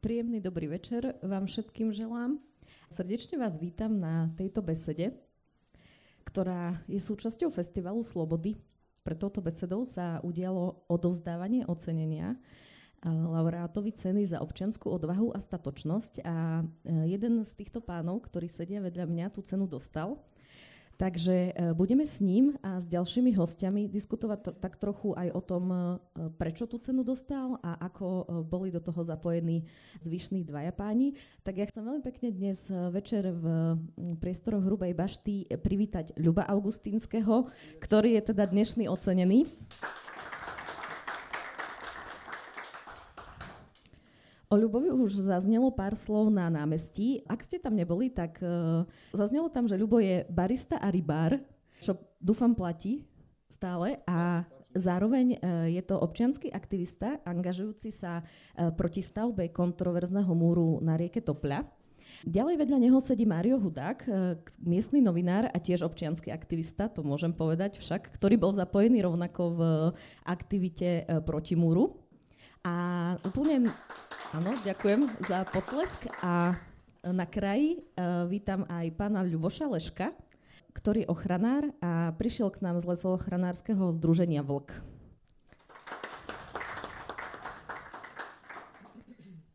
Príjemný dobrý večer vám všetkým želám. Srdečne vás vítam na tejto besede, ktorá je súčasťou Festivalu Slobody. Pre touto besedou sa udialo odovzdávanie ocenenia eh, laureátovi ceny za občianskú odvahu a statočnosť a eh, jeden z týchto pánov, ktorí sedia vedľa mňa, tú cenu dostal. Takže e, budeme s ním a s ďalšími hostiami diskutovať to, tak trochu aj o tom, e, prečo tú cenu dostal a ako e, boli do toho zapojení zvyšní dvaja páni. Tak ja chcem veľmi pekne dnes večer v priestoroch Hrubej bašty privítať Ľuba Augustínskeho, ktorý je teda dnešný ocenený. O Ľubovi už zaznelo pár slov na námestí. Ak ste tam neboli, tak uh, zaznelo tam, že Ľubo je barista a rybár, čo dúfam platí stále a zároveň uh, je to občianský aktivista, angažujúci sa uh, proti stavbe kontroverzného múru na rieke Topľa. Ďalej vedľa neho sedí Mário Hudák, miestny novinár a tiež občianský aktivista, to môžem povedať však, ktorý bol zapojený rovnako v aktivite proti múru. A úplne, áno, ďakujem za potlesk a na kraji uh, vítam aj pána Ľuboša Leška, ktorý je ochranár a prišiel k nám z lesochranárskeho združenia Vlk.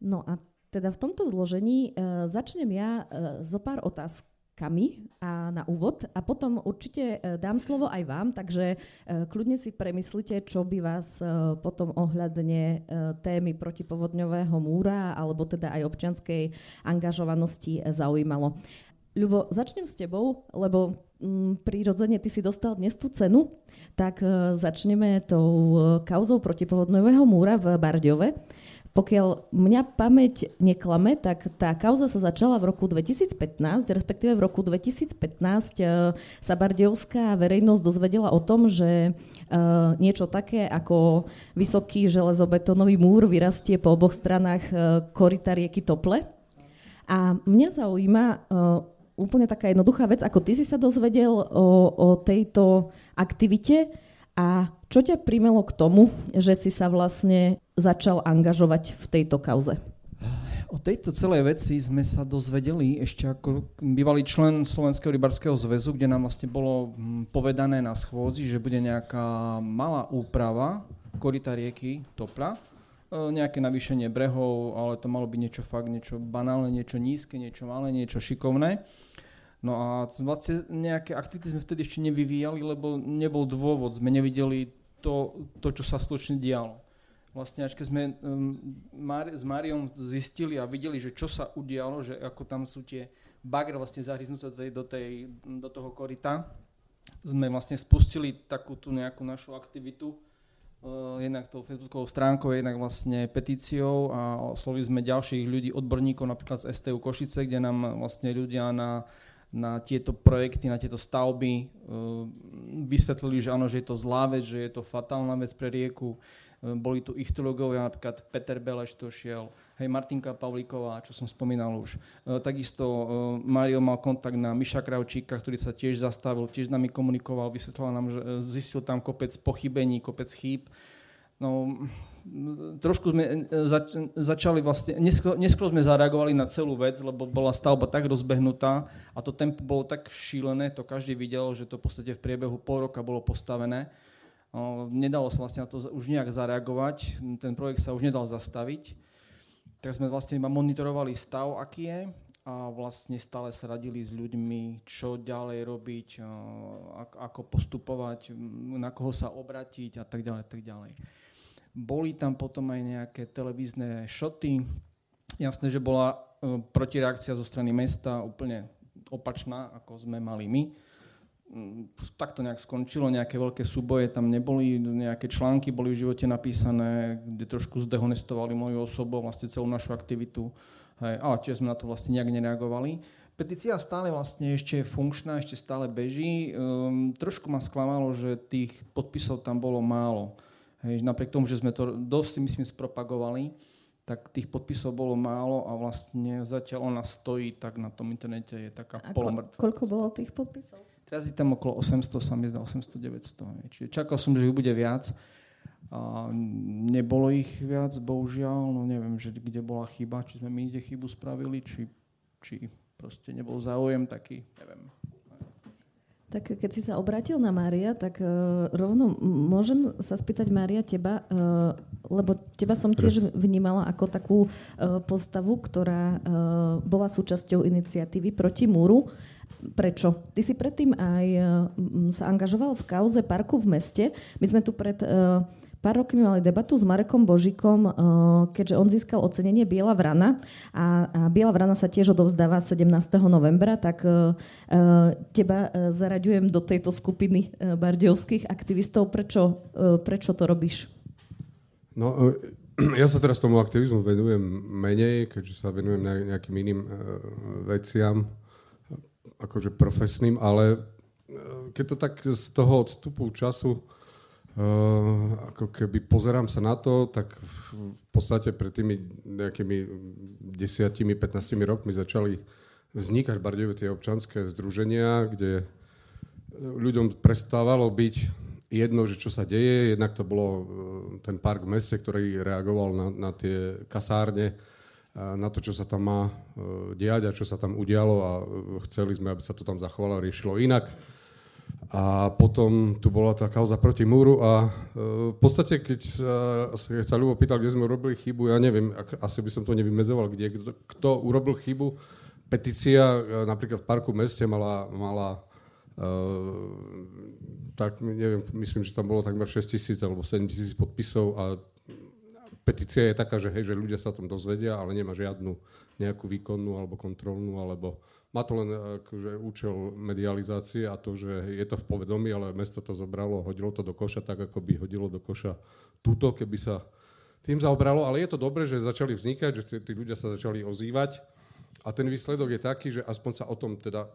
No a teda v tomto zložení uh, začnem ja uh, zo pár otázk, kami a na úvod a potom určite e, dám slovo aj vám, takže e, kľudne si premyslite, čo by vás e, potom ohľadne témy protipovodňového múra alebo teda aj občianskej angažovanosti zaujímalo. Ľubo, začnem s tebou, lebo m, prirodzene ty si dostal dnes tú cenu, tak začneme tou kauzou protipovodňového múra v Bardiove. Pokiaľ mňa pamäť neklame, tak tá kauza sa začala v roku 2015, respektíve v roku 2015 uh, e, sa bardiovská verejnosť dozvedela o tom, že uh, niečo také ako vysoký železobetónový múr vyrastie po oboch stranách uh, korita rieky Tople. A mňa zaujíma úplne taká jednoduchá vec, ako ty si sa dozvedel o, o tejto aktivite a čo ťa primelo k tomu, že si sa vlastne začal angažovať v tejto kauze? O tejto celej veci sme sa dozvedeli ešte ako bývalý člen Slovenského rybarského zväzu, kde nám vlastne bolo hm, povedané na schôdzi, že bude nejaká malá úprava korita rieky Topla, e, nejaké navýšenie brehov, ale to malo byť niečo fakt, niečo banálne, niečo nízke, niečo malé, niečo šikovné. No a vlastne nejaké aktivity sme vtedy ešte nevyvíjali, lebo nebol dôvod, sme nevideli to, to čo sa skutočne dialo. Vlastne až keď sme um, s Máriom zistili a videli, že čo sa udialo, že ako tam sú tie bagre vlastne zahryznuté do, tej, do, tej, do toho korita, sme vlastne spustili takú tú nejakú našu aktivitu, uh, jednak tou facebookovou stránkou, jednak vlastne petíciou a oslovili sme ďalších ľudí, odborníkov napríklad z STU Košice, kde nám vlastne ľudia na na tieto projekty, na tieto stavby. E, vysvetlili, že áno, že je to zlá vec, že je to fatálna vec pre rieku. E, boli tu ichtológovia, napríklad Peter Beleš to šiel, hej, Martinka Pavlíková, čo som spomínal už. E, takisto Mario mal kontakt na Miša Kravčíka, ktorý sa tiež zastavil, tiež s nami komunikoval, vysvetloval nám, že zistil tam kopec pochybení, kopec chýb. No, trošku sme e, zač- začali vlastne, neskôr, neskôr sme zareagovali na celú vec, lebo bola stavba tak rozbehnutá a to tempo bolo tak šílené, to každý videl, že to v podstate v priebehu pol roka bolo postavené. No, nedalo sa vlastne na to už nejak zareagovať, ten projekt sa už nedal zastaviť. Tak sme vlastne iba monitorovali stav, aký je a vlastne stále sa radili s ľuďmi, čo ďalej robiť, ako postupovať, na koho sa obratiť a tak ďalej, tak ďalej. Boli tam potom aj nejaké televízne šoty. Jasné, že bola e, protireakcia zo strany mesta úplne opačná, ako sme mali my. Mm, tak to nejak skončilo, nejaké veľké súboje tam neboli, nejaké články boli v živote napísané, kde trošku zdehonestovali moju osobu, vlastne celú našu aktivitu. Hej, ale tiež sme na to vlastne nejak nereagovali. Petícia stále vlastne ešte je funkčná, ešte stále beží. Um, trošku ma sklamalo, že tých podpisov tam bolo málo. Hej, napriek tomu, že sme to dosť myslím spropagovali, tak tých podpisov bolo málo a vlastne zatiaľ ona stojí, tak na tom internete je taká a polomrtvá. Koľko bolo tých podpisov? Teraz je tam okolo 800, sa mi zdá 800-900. Čiže čakal som, že ju bude viac. A nebolo ich viac, bohužiaľ, no neviem, že kde bola chyba, či sme my ide chybu spravili, či, či proste nebol záujem taký, neviem. Tak keď si sa obratil na Mária, tak uh, rovno môžem sa spýtať Mária teba, uh, lebo teba som tiež vnímala ako takú uh, postavu, ktorá uh, bola súčasťou iniciatívy proti múru. Prečo? Ty si predtým aj uh, sa angažoval v kauze parku v meste. My sme tu pred uh, pár rokmi mali debatu s Marekom Božikom, eh, keďže on získal ocenenie Biela vrana a, Biela vrana sa tiež odovzdáva 17. novembra, tak eh, eh, teba zaraďujem do tejto skupiny bardiovských aktivistov. Prečo, prečo to robíš? No, ja sa teraz tomu aktivizmu venujem menej, keďže sa venujem nejakým iným veciam, akože profesným, ale keď to tak z toho odstupu času Uh, ako keby pozerám sa na to, tak v podstate pred tými nejakými 10-15 rokmi začali vznikať Bardejové tie občanské združenia, kde ľuďom prestávalo byť jedno, že čo sa deje. Jednak to bolo uh, ten park v meste, ktorý reagoval na, na tie kasárne, na to, čo sa tam má diať a čo sa tam udialo a chceli sme, aby sa to tam zachovalo a riešilo inak. A potom tu bola tá kauza proti múru a e, v podstate, keď sa, keď sa Ľubo pýtal, kde sme urobili chybu, ja neviem, asi by som to nevymezoval, kde, kto, kto urobil chybu. Petícia e, napríklad v parku meste mala, mala e, tak neviem, myslím, že tam bolo takmer 6 tisíc alebo 7 tisíc podpisov a petícia je taká, že, hej, že ľudia sa o tom dozvedia, ale nemá žiadnu nejakú výkonnú alebo kontrolnú alebo má to len akože, účel medializácie a to, že je to v povedomí, ale mesto to zobralo, hodilo to do koša tak, ako by hodilo do koša túto, keby sa tým zaobralo. Ale je to dobré, že začali vznikať, že tí ľudia sa začali ozývať. A ten výsledok je taký, že aspoň sa o tom teda e,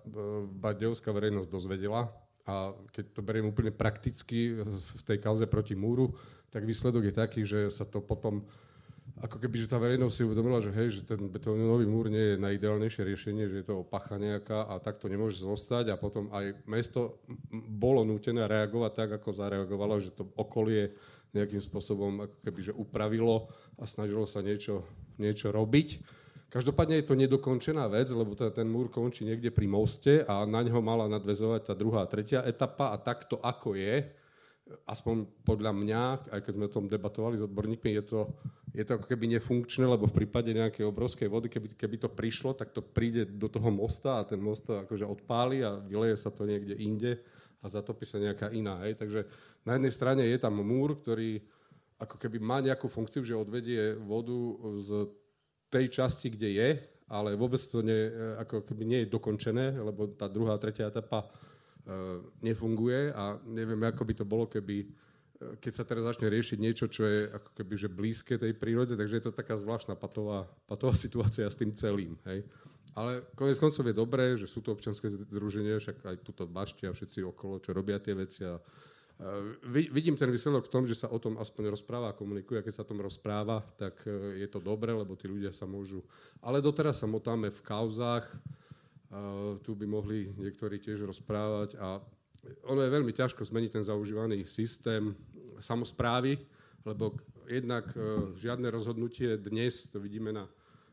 bardejovská verejnosť dozvedela. A keď to beriem úplne prakticky v tej kauze proti múru, tak výsledok je taký, že sa to potom ako keby, že tá verejnosť si uvedomila, že hej, že ten betónový múr nie je najideálnejšie riešenie, že je to opacha nejaká a tak to nemôže zostať a potom aj mesto bolo nútené reagovať tak, ako zareagovalo, že to okolie nejakým spôsobom ako keby, že upravilo a snažilo sa niečo, niečo robiť. Každopádne je to nedokončená vec, lebo teda ten múr končí niekde pri moste a na ňo mala nadvezovať tá druhá tretia etapa a takto ako je, aspoň podľa mňa, aj keď sme o tom debatovali s odborníkmi, je to, je to ako keby nefunkčné, lebo v prípade nejakej obrovskej vody, keby, keby to prišlo, tak to príde do toho mosta a ten most to akože odpáli a vyleje sa to niekde inde a zatopí sa nejaká iná. Hej. Takže na jednej strane je tam múr, ktorý ako keby má nejakú funkciu, že odvedie vodu z tej časti, kde je, ale vôbec to nie, ako keby nie je dokončené, lebo tá druhá, tretia etapa E, nefunguje a neviem, ako by to bolo, keby e, keď sa teraz začne riešiť niečo, čo je ako keby že blízke tej prírode, takže je to taká zvláštna patová, patová situácia s tým celým. Hej. Ale konec koncov je dobré, že sú tu občanské združenia, však aj tuto bašti a všetci okolo, čo robia tie veci. A, vidím ten výsledok v tom, že sa o tom aspoň rozpráva a komunikuje. A keď sa o tom rozpráva, tak uh, je to dobré, lebo tí ľudia sa môžu... Ale doteraz sa motáme v kauzách, tu by mohli niektorí tiež rozprávať a ono je veľmi ťažko zmeniť ten zaužívaný systém samozprávy, lebo jednak žiadne rozhodnutie dnes, to vidíme na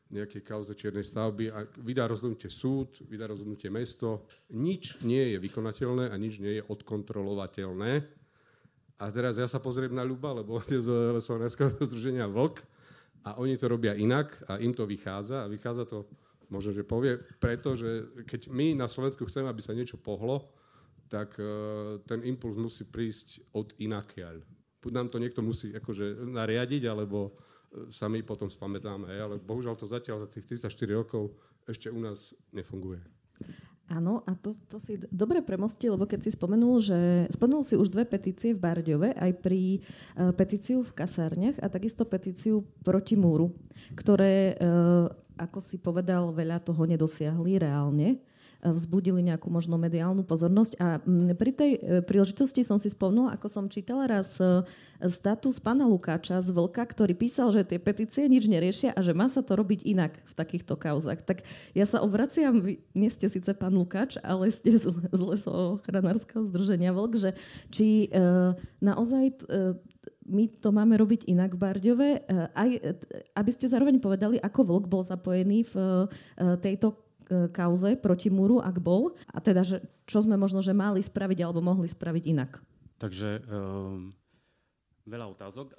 nejakej kauze čiernej stavby, a vydá rozhodnutie súd, vydá rozhodnutie mesto, nič nie je vykonateľné a nič nie je odkontrolovateľné. A teraz ja sa pozriem na Ľuba, lebo on je z lesovaného združenia Vlk a oni to robia inak a im to vychádza a vychádza to možno, že povie, preto, že keď my na Slovensku chceme, aby sa niečo pohlo, tak uh, ten impuls musí prísť od inakiaľ. Nám to niekto musí akože nariadiť, alebo uh, sa my potom spamätáme. Ale bohužiaľ to zatiaľ za tých 34 rokov ešte u nás nefunguje. Áno, a to, to si dobre premostil, lebo keď si spomenul, že spomenul si už dve petície v Bardiove, aj pri uh, petíciu v kasárniach a takisto petíciu proti múru, ktoré uh, ako si povedal, veľa toho nedosiahli reálne vzbudili nejakú možno mediálnu pozornosť. A mm, pri tej e, príležitosti som si spomnula, ako som čítala raz e, status pána Lukáča z Vlka, ktorý písal, že tie petície nič neriešia a že má sa to robiť inak v takýchto kauzach. Tak ja sa obraciam, vy nie ste síce pán Lukáč, ale ste z, z lesochranárskeho združenia Vlk, že či e, naozaj e, my to máme robiť inak v Bardiove. Aj, aby ste zároveň povedali, ako Vlk bol zapojený v tejto kauze proti múru, ak bol. A teda, že čo sme možno, že mali spraviť alebo mohli spraviť inak. Takže um, veľa otázok.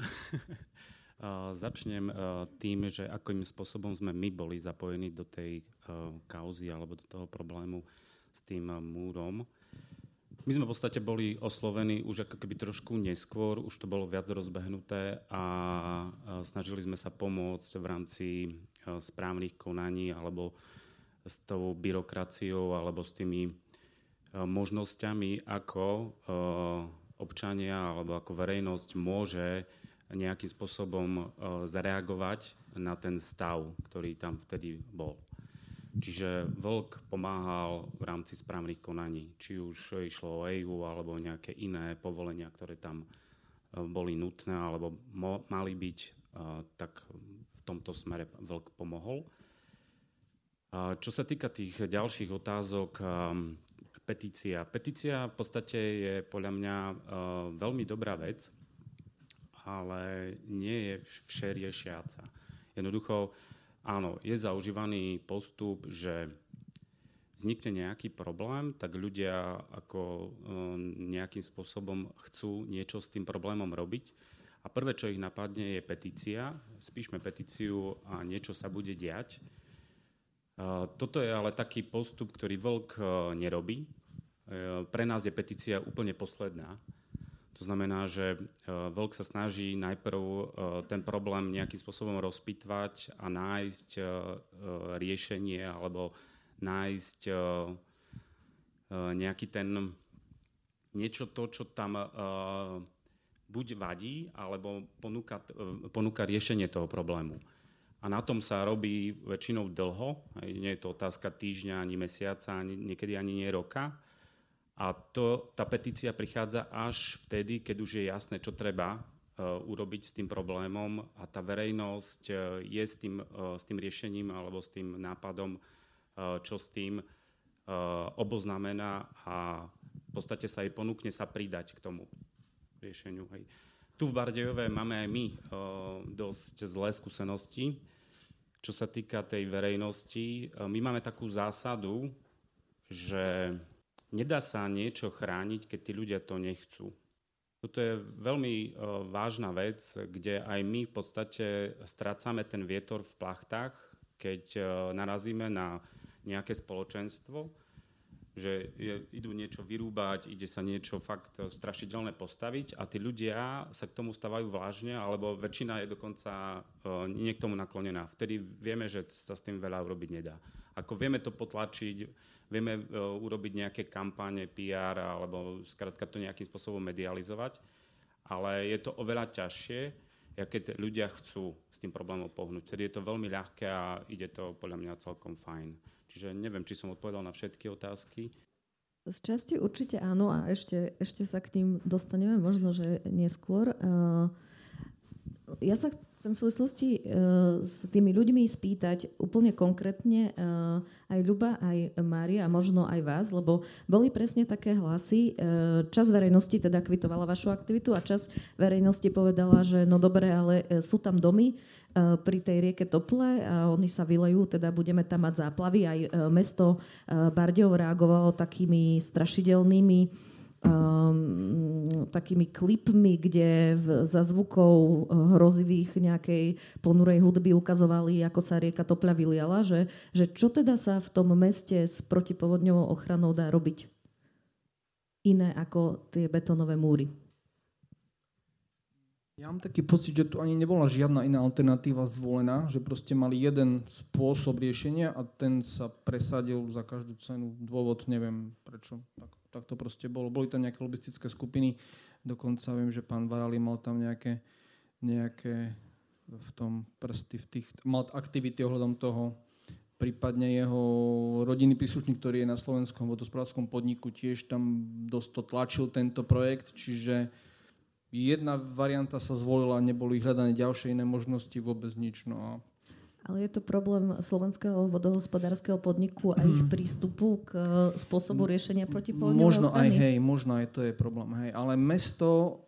začnem uh, tým, že akým spôsobom sme my boli zapojení do tej uh, kauzy alebo do toho problému s tým múrom. My sme v podstate boli oslovení už ako keby trošku neskôr, už to bolo viac rozbehnuté a snažili sme sa pomôcť v rámci správnych konaní alebo s tou byrokraciou alebo s tými možnosťami, ako občania alebo ako verejnosť môže nejakým spôsobom zareagovať na ten stav, ktorý tam vtedy bol. Čiže Vlk pomáhal v rámci správnych konaní, či už išlo o EU alebo nejaké iné povolenia, ktoré tam e, boli nutné alebo mali byť, e, tak v tomto smere Vlk pomohol. Čo sa týka tých ďalších otázok, e, petícia. Petícia v podstate je podľa mňa veľmi dobrá vec, ale nie je všeriešiaca. Jednoducho, áno, je zaužívaný postup, že vznikne nejaký problém, tak ľudia ako ehm, nejakým spôsobom chcú niečo s tým problémom robiť. A prvé, čo ich napadne, je petícia. Spíšme petíciu a niečo sa bude diať. Toto je ale taký postup, ktorý vlk e, nerobí. E, pre nás je petícia úplne posledná. To znamená, že vlk sa snaží najprv ten problém nejakým spôsobom rozpitvať a nájsť riešenie alebo nájsť nejaký ten niečo to, čo tam buď vadí, alebo ponúka, ponúka riešenie toho problému. A na tom sa robí väčšinou dlho, nie je to otázka týždňa, ani mesiaca, ani, niekedy ani nie roka a to, tá petícia prichádza až vtedy, keď už je jasné, čo treba uh, urobiť s tým problémom a tá verejnosť uh, je s tým, uh, s tým riešením alebo s tým nápadom, čo s tým oboznamená a v podstate sa jej ponúkne sa pridať k tomu riešeniu. Hej. Tu v Bardejove máme aj my dosť zlé skúsenosti, čo sa týka tej verejnosti. My máme takú zásadu, že nedá sa niečo chrániť, keď tí ľudia to nechcú. Toto je veľmi vážna vec, kde aj my v podstate strácame ten vietor v plachtách, keď narazíme na nejaké spoločenstvo, že idú niečo vyrúbať, ide sa niečo fakt strašidelné postaviť a tí ľudia sa k tomu stávajú vážne, alebo väčšina je dokonca uh, nie k tomu naklonená. Vtedy vieme, že sa s tým veľa urobiť nedá. Ako vieme to potlačiť, vieme uh, urobiť nejaké kampáne, PR alebo skrátka to nejakým spôsobom medializovať, ale je to oveľa ťažšie, keď ľudia chcú s tým problémom pohnúť. Vtedy je to veľmi ľahké a ide to podľa mňa celkom fajn. Čiže neviem, či som odpovedal na všetky otázky. Z časti určite áno a ešte, ešte sa k tým dostaneme možno, že neskôr. Uh, ja sa chcem v súvislosti uh, s tými ľuďmi spýtať úplne konkrétne uh, aj Ľuba, aj Mária a možno aj vás, lebo boli presne také hlasy. Čas verejnosti teda kvitovala vašu aktivitu a čas verejnosti povedala, že no dobre, ale sú tam domy pri tej rieke Tople a oni sa vylejú, teda budeme tam mať záplavy. Aj uh, mesto uh, Bardejov reagovalo takými strašidelnými um, takými klipmi, kde v, za zvukov hrozivých nejakej ponurej hudby ukazovali, ako sa rieka Topľa vyliala, že, že čo teda sa v tom meste s protipovodňovou ochranou dá robiť iné ako tie betonové múry. Ja mám taký pocit, že tu ani nebola žiadna iná alternatíva zvolená, že proste mali jeden spôsob riešenia a ten sa presadil za každú cenu. Dôvod neviem prečo. Tak tak to proste bolo. Boli tam nejaké lobistické skupiny, dokonca viem, že pán Varali mal tam nejaké, nejaké v tom prsty, v tých, mal aktivity ohľadom toho, prípadne jeho rodinný príslušník, ktorý je na slovenskom vodospodárskom podniku, tiež tam dosť to tlačil tento projekt, čiže jedna varianta sa zvolila, neboli hľadané ďalšie iné možnosti, vôbec nič. No a Ale je to problém slovenského vodohospodárskeho podniku a ich mhm. prístupu k e, spôsobu riešenia protipovodňovej Možno aj hej, možno aj to je problém. Hej. Ale mesto,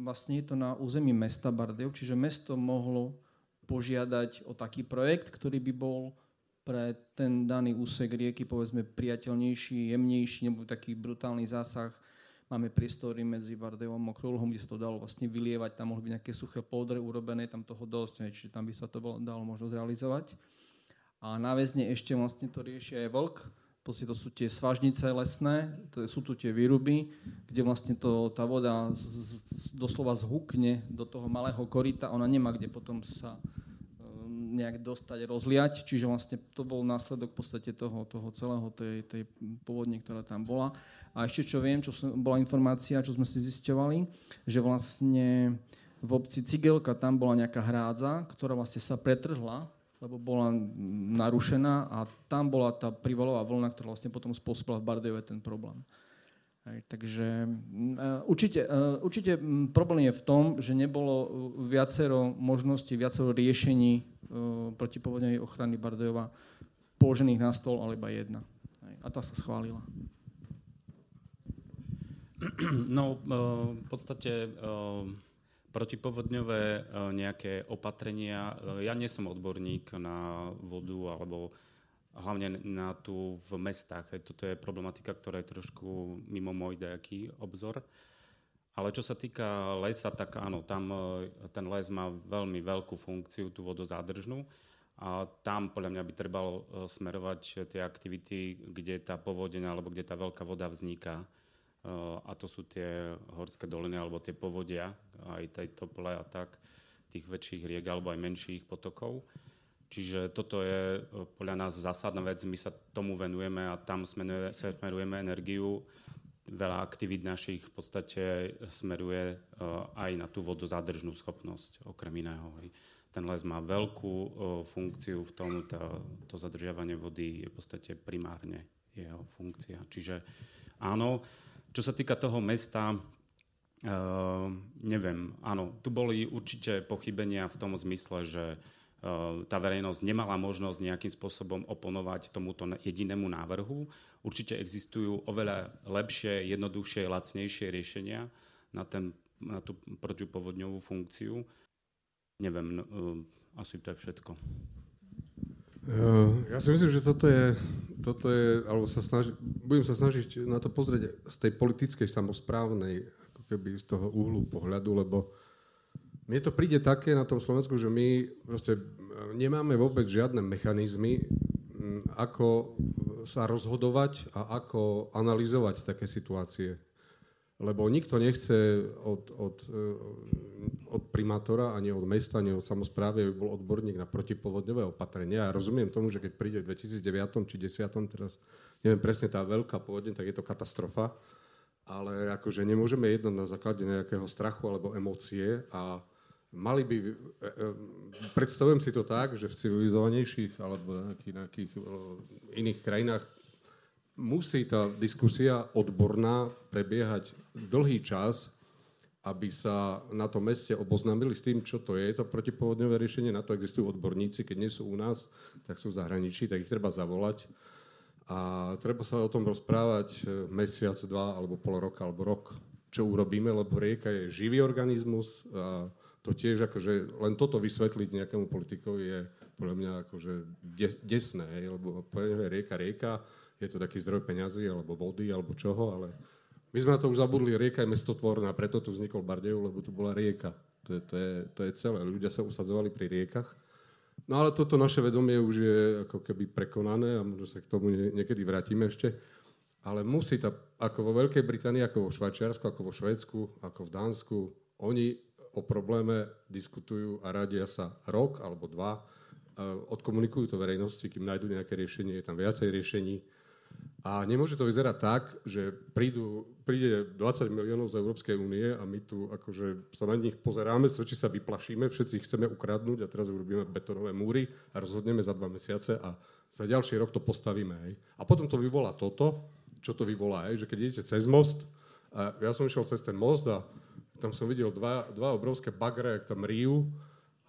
vlastne je to na území mesta Bardejov, čiže mesto mohlo požiadať o taký projekt, ktorý by bol pre ten daný úsek rieky povedzme priateľnejší, jemnejší, nebo taký brutálny zásah Máme priestory medzi Bardevom a Krulhom, kde sa to dalo vlastne vylievať, tam mohli byť nejaké suché poldre urobené, tam toho dosť, čiže tam by sa to dalo možno zrealizovať. A na väzne ešte vlastne to rieši aj vlk, Proste to sú tie svažnice lesné, to sú tu tie výruby, kde vlastne to, tá voda z, z, doslova zhukne do toho malého korita, ona nemá kde potom sa nejak dostať, rozliať, čiže vlastne to bol následok v podstate toho, toho celého tej, tej povodne, ktorá tam bola. A ešte čo viem, čo som, bola informácia, čo sme si zisťovali, že vlastne v obci Cigelka tam bola nejaká hrádza, ktorá vlastne sa pretrhla, lebo bola narušená a tam bola tá privalová vlna, ktorá vlastne potom spôsobila v Bardejove ten problém. Hej, takže uh, určite, uh, určite problém je v tom, že nebolo e, viacero možností, viacero riešení uh, protipovodňovej ochrany Bardejova položených na stôl, ale iba jedna. Hej, a tá sa schválila. No, v podstate protipovodňové nejaké opatrenia, ja nie som odborník na vodu alebo hlavne na tu v mestách. Toto je problematika, ktorá je trošku mimo môj nejaký obzor. Ale čo sa týka lesa, tak áno, tam e, ten les má veľmi veľkú funkciu, tú vodozádržnú. A tam podľa mňa by trebalo e, smerovať tie aktivity, kde tá povodeň alebo kde tá veľká voda vzniká. E, a to sú tie horské doliny alebo tie povodia, aj tej tople a tak, tých väčších riek alebo aj menších potokov. Čiže toto je e, podľa nás zásadná vec, my sa tomu venujeme a tam smerujeme energiu. Veľa aktivít našich v podstate smeruje e, aj na tú vodozádržnú schopnosť, okrem iného. Ten les má veľkú e, funkciu v tom, to zadržiavanie vody je v podstate primárne jeho funkcia. Čiže áno, čo sa týka toho mesta, Uh, neviem, áno, tu boli určite pochybenia v tom zmysle, že tá verejnosť nemala možnosť nejakým spôsobom oponovať tomuto jedinému návrhu. Určite existujú oveľa lepšie, jednoduchšie, lacnejšie riešenia na, ten, na tú protipovodňovú funkciu. Neviem, no, eh, asi to je všetko. Eh, ja si myslím, že toto je, toto je alebo sa snaži, budem sa snažiť na to pozrieť z tej politickej samozprávnej, ako keby z toho uhlu pohľadu, lebo mne to príde také na tom Slovensku, že my proste e, nemáme vôbec žiadne mechanizmy, ako sa rozhodovať a ako analyzovať také situácie. Lebo nikto nechce od, od, e, od primátora, ani od mesta, ani od samozprávy, aby bol odborník na protipovodňové opatrenia. Ja rozumiem tomu, že keď príde v 2009 či 2010, teraz neviem presne tá veľká povodne, tak je to katastrofa. Ale akože nemôžeme jednať na základe nejakého strachu alebo emócie a mali by, e, e, predstavujem si to tak, že v civilizovanejších alebo nejakých, nejakých e, iných krajinách musí tá diskusia odborná prebiehať dlhý čas, aby sa na tom meste oboznámili s tým, čo to je to protipovodňové riešenie. Na to existujú odborníci, keď nie sú u nás, tak sú v zahraničí, tak ich treba zavolať. A treba sa o tom rozprávať mesiac, dva, alebo pol roka, alebo rok, čo urobíme, lebo rieka je živý organizmus, a to tiež akože len toto vysvetliť nejakému politikovi je podľa mňa akože desné, lebo povedzme rieka, rieka, je to taký zdroj peňazí, alebo vody, alebo čoho, ale my sme na to už zabudli, rieka je mestotvorná, preto tu vznikol Bardev, lebo tu bola rieka. To je, to, je, to je celé. Ľudia sa usadzovali pri riekach. No ale toto naše vedomie už je ako keby prekonané a možno sa k tomu niekedy vrátime ešte. Ale musí tá, ako vo Veľkej Británii, ako vo Švajčiarsku, ako vo Švedsku, ako v Dánsku, oni o probléme diskutujú a radia sa rok alebo dva, odkomunikujú to verejnosti, kým nájdú nejaké riešenie, je tam viacej riešení. A nemôže to vyzerať tak, že prídu, príde 20 miliónov z Európskej únie a my tu akože sa na nich pozeráme, či sa vyplašíme, všetci ich chceme ukradnúť a teraz urobíme betonové múry a rozhodneme za dva mesiace a za ďalší rok to postavíme. Hej. A potom to vyvolá toto, čo to vyvolá, hej, že keď idete cez most, a ja som išiel cez ten most a tam som videl dva, dva obrovské bagre, jak tam rijú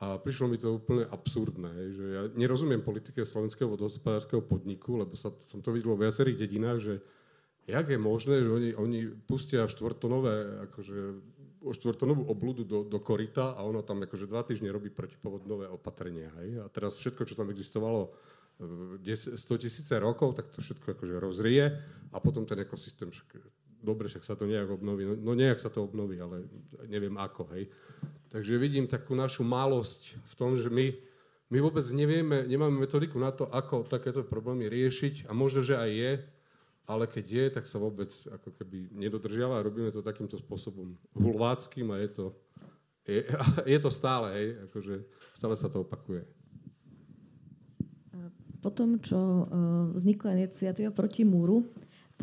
a prišlo mi to úplne absurdné, že ja nerozumiem politike slovenského vodohospodárskeho podniku, lebo sa, som to videl vo viacerých dedinách, že jak je možné, že oni, oni pustia štvrtonové, akože, štvrtonovú obludu do, do korita a ono tam akože dva týždne robí protipovodnové opatrenia. Hej? A teraz všetko, čo tam existovalo 100 tisíce rokov, tak to všetko akože rozrie a potom ten ekosystém dobre, však sa to nejak obnoví. No, no nejak sa to obnoví, ale neviem ako, hej. Takže vidím takú našu malosť v tom, že my, my vôbec nevieme, nemáme metodiku na to, ako takéto problémy riešiť a možno, že aj je, ale keď je, tak sa vôbec ako keby nedodržiava a robíme to takýmto spôsobom hulváckým a je to, je, je to stále, hej, akože stále sa to opakuje. Po tom, čo uh, vznikla iniciatíva proti múru,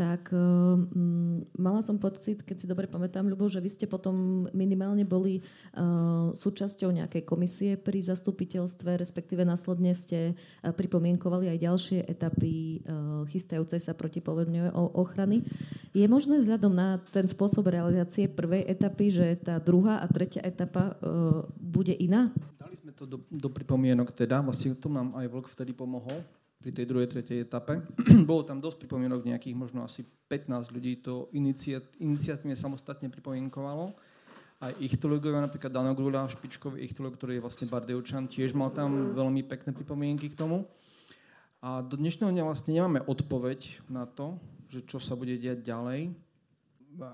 tak um, mala som pocit, keď si dobre pamätám, Ľubo, že vy ste potom minimálne boli uh, súčasťou nejakej komisie pri zastupiteľstve, respektíve následne ste uh, pripomienkovali aj ďalšie etapy uh, chystajúcej sa protipovedňovej ochrany. Je možné vzhľadom na ten spôsob realizácie prvej etapy, že tá druhá a tretia etapa uh, bude iná? Dali sme to do, do pripomienok teda, vlastne to nám aj Vlk vtedy pomohol pri tej druhej, tretej etape. Bolo tam dosť pripomienok, nejakých možno asi 15 ľudí to iniciat, iniciatívne samostatne pripomienkovalo. Aj ichtológovia, napríklad Dano Grula, špičkový ichtológ, ktorý je vlastne Bardejovčan, tiež mal tam veľmi pekné pripomienky k tomu. A do dnešného dňa vlastne nemáme odpoveď na to, že čo sa bude diať ďalej.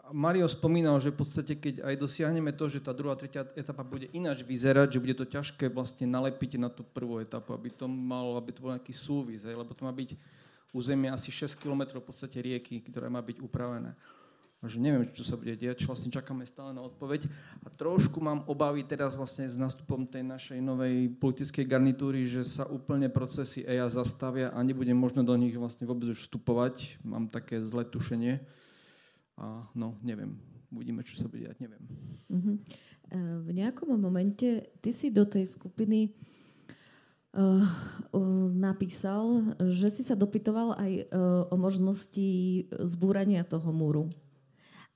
Mario spomínal, že v podstate, keď aj dosiahneme to, že tá druhá, tretia etapa bude ináč vyzerať, že bude to ťažké vlastne nalepiť na tú prvú etapu, aby to malo, aby to bol nejaký súvis, lebo to má byť územie asi 6 km v podstate rieky, ktoré má byť upravené. že neviem, čo sa bude diať, vlastne čakáme stále na odpoveď. A trošku mám obavy teraz vlastne s nástupom tej našej novej politickej garnitúry, že sa úplne procesy EIA zastavia a nebude možno do nich vlastne vôbec už vstupovať. Mám také zlé tušenie a no, neviem. Uvidíme, čo sa bude diať, neviem. Uh-huh. V nejakom momente ty si do tej skupiny uh, uh, napísal, že si sa dopytoval aj uh, o možnosti zbúrania toho múru.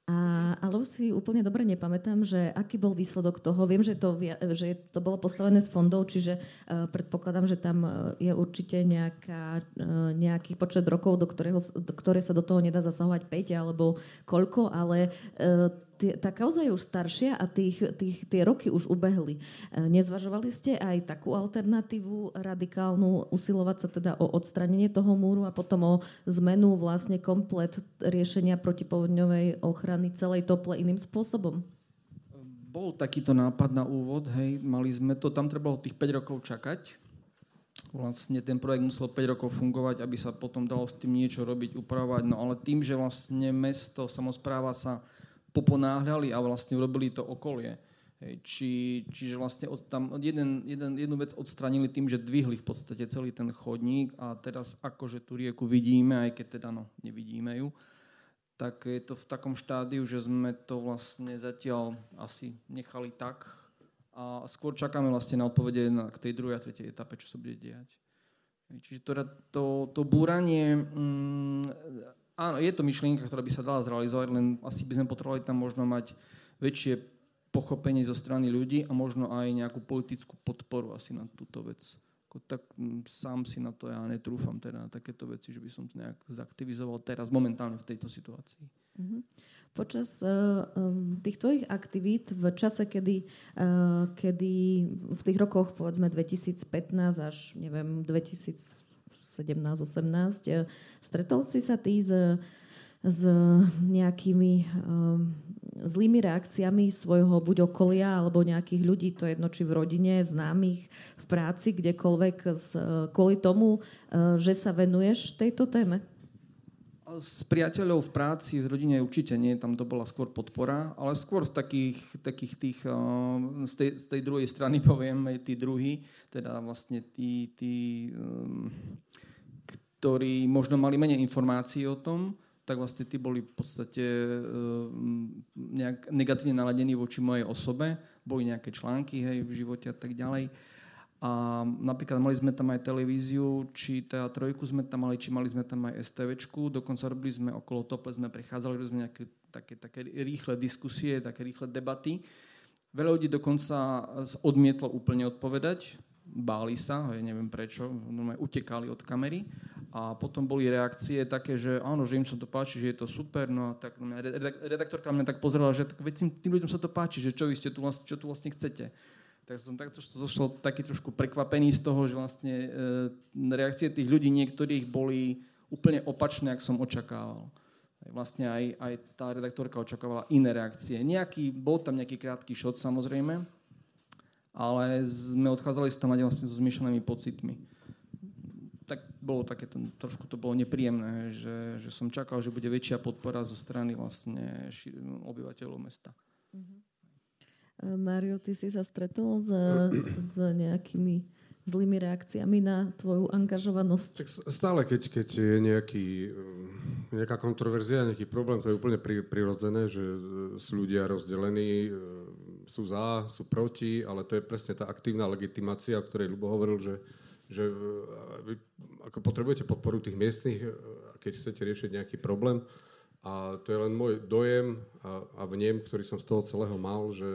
A, ale už si úplne dobre nepamätám, že aký bol výsledok toho. Viem, že to, že to bolo postavené z fondov, čiže uh, predpokladám, že tam uh, je určite nejaká, uh, nejaký počet rokov, do, ktorého, do ktoré sa do toho nedá zasahovať 5 alebo koľko, ale uh, tá kauza je už staršia a tých, tých, tie roky už ubehli. E, nezvažovali ste aj takú alternatívu radikálnu, usilovať sa teda o odstranenie toho múru a potom o zmenu vlastne komplet riešenia protipovodňovej ochrany celej tople iným spôsobom? Bol takýto nápad na úvod, hej, mali sme to, tam trebalo tých 5 rokov čakať. Vlastne ten projekt musel 5 rokov fungovať, aby sa potom dalo s tým niečo robiť, upravovať. No ale tým, že vlastne mesto, samozpráva sa poponáhľali a vlastne urobili to okolie. Či, čiže vlastne od, tam jeden, jeden, jednu vec odstranili tým, že dvihli v podstate celý ten chodník a teraz akože tú rieku vidíme, aj keď teda no, nevidíme ju, tak je to v takom štádiu, že sme to vlastne zatiaľ asi nechali tak a skôr čakáme vlastne na odpovede na, k tej druhej a tretej etape, čo sa bude diať. Čiže to, to, to búranie, mm, áno, je to myšlienka, ktorá by sa dala zrealizovať, len asi by sme potrebovali tam možno mať väčšie pochopenie zo strany ľudí a možno aj nejakú politickú podporu asi na túto vec. Tak sám si na to ja netrúfam teda na takéto veci, že by som to nejak zaktivizoval teraz momentálne v tejto situácii. Mm-hmm. Počas uh, tých tvojich aktivít v čase, kedy, uh, kedy v tých rokoch povedzme 2015 až neviem 2000 17-18. E, stretol si sa ty s, s nejakými um, zlými reakciami svojho buď okolia alebo nejakých ľudí, to jedno či v rodine, známych, v práci, kdekoľvek, z, kvôli tomu, uh, že sa venuješ tejto téme? S priateľov v práci, v rodine určite nie, tam to bola skôr podpora, ale skôr z takých, takých tých, z tej, z tej druhej strany poviem, tí druhí, teda vlastne tí, tí um, ktorí možno mali menej informácií o tom, tak vlastne tí boli v podstate ehm, nejak negatívne naladení voči mojej osobe. Boli nejaké články hej, v živote a tak ďalej. A napríklad mali sme tam aj televíziu, či teda trojku sme tam mali, či mali sme tam aj STVčku. Dokonca robili sme okolo tople, sme prechádzali, robili sme nejaké také, také rýchle diskusie, také rýchle debaty. Veľa ľudí dokonca odmietlo úplne odpovedať, báli sa, ja neviem prečo, utekali od kamery. A potom boli reakcie také, že áno, že im sa to páči, že je to super. No a tak redaktorka mňa tak pozrela, že tak, veď tým ľuďom sa to páči, že čo vy ste tu čo tu vlastne chcete. Tak som tak zošol taký trošku prekvapený z toho, že vlastne e, reakcie tých ľudí niektorých boli úplne opačné, ako som očakával. Vlastne aj, aj tá redaktorka očakávala iné reakcie. Nejaký, bol tam nejaký krátky šot samozrejme, ale sme odchádzali s tam vlastne so zmiešanými pocitmi. Tak bolo také, trošku to bolo nepríjemné, že, že som čakal, že bude väčšia podpora zo strany vlastne obyvateľov mesta. Uh-huh. Mario, ty si sa stretol s, s nejakými zlými reakciami na tvoju angažovanosť? Tak stále, keď, keď je nejaký, eh, nejaká kontroverzia, nejaký problém, to je úplne pri, prirodzené, že eh, sú ľudia rozdelení, eh, sú za, sú proti, ale to je presne tá aktívna legitimácia, o ktorej Lubo hovoril, že, že vy ako potrebujete podporu tých miestnych, keď chcete riešiť nejaký problém. A to je len môj dojem a, a vnem, ktorý som z toho celého mal, že,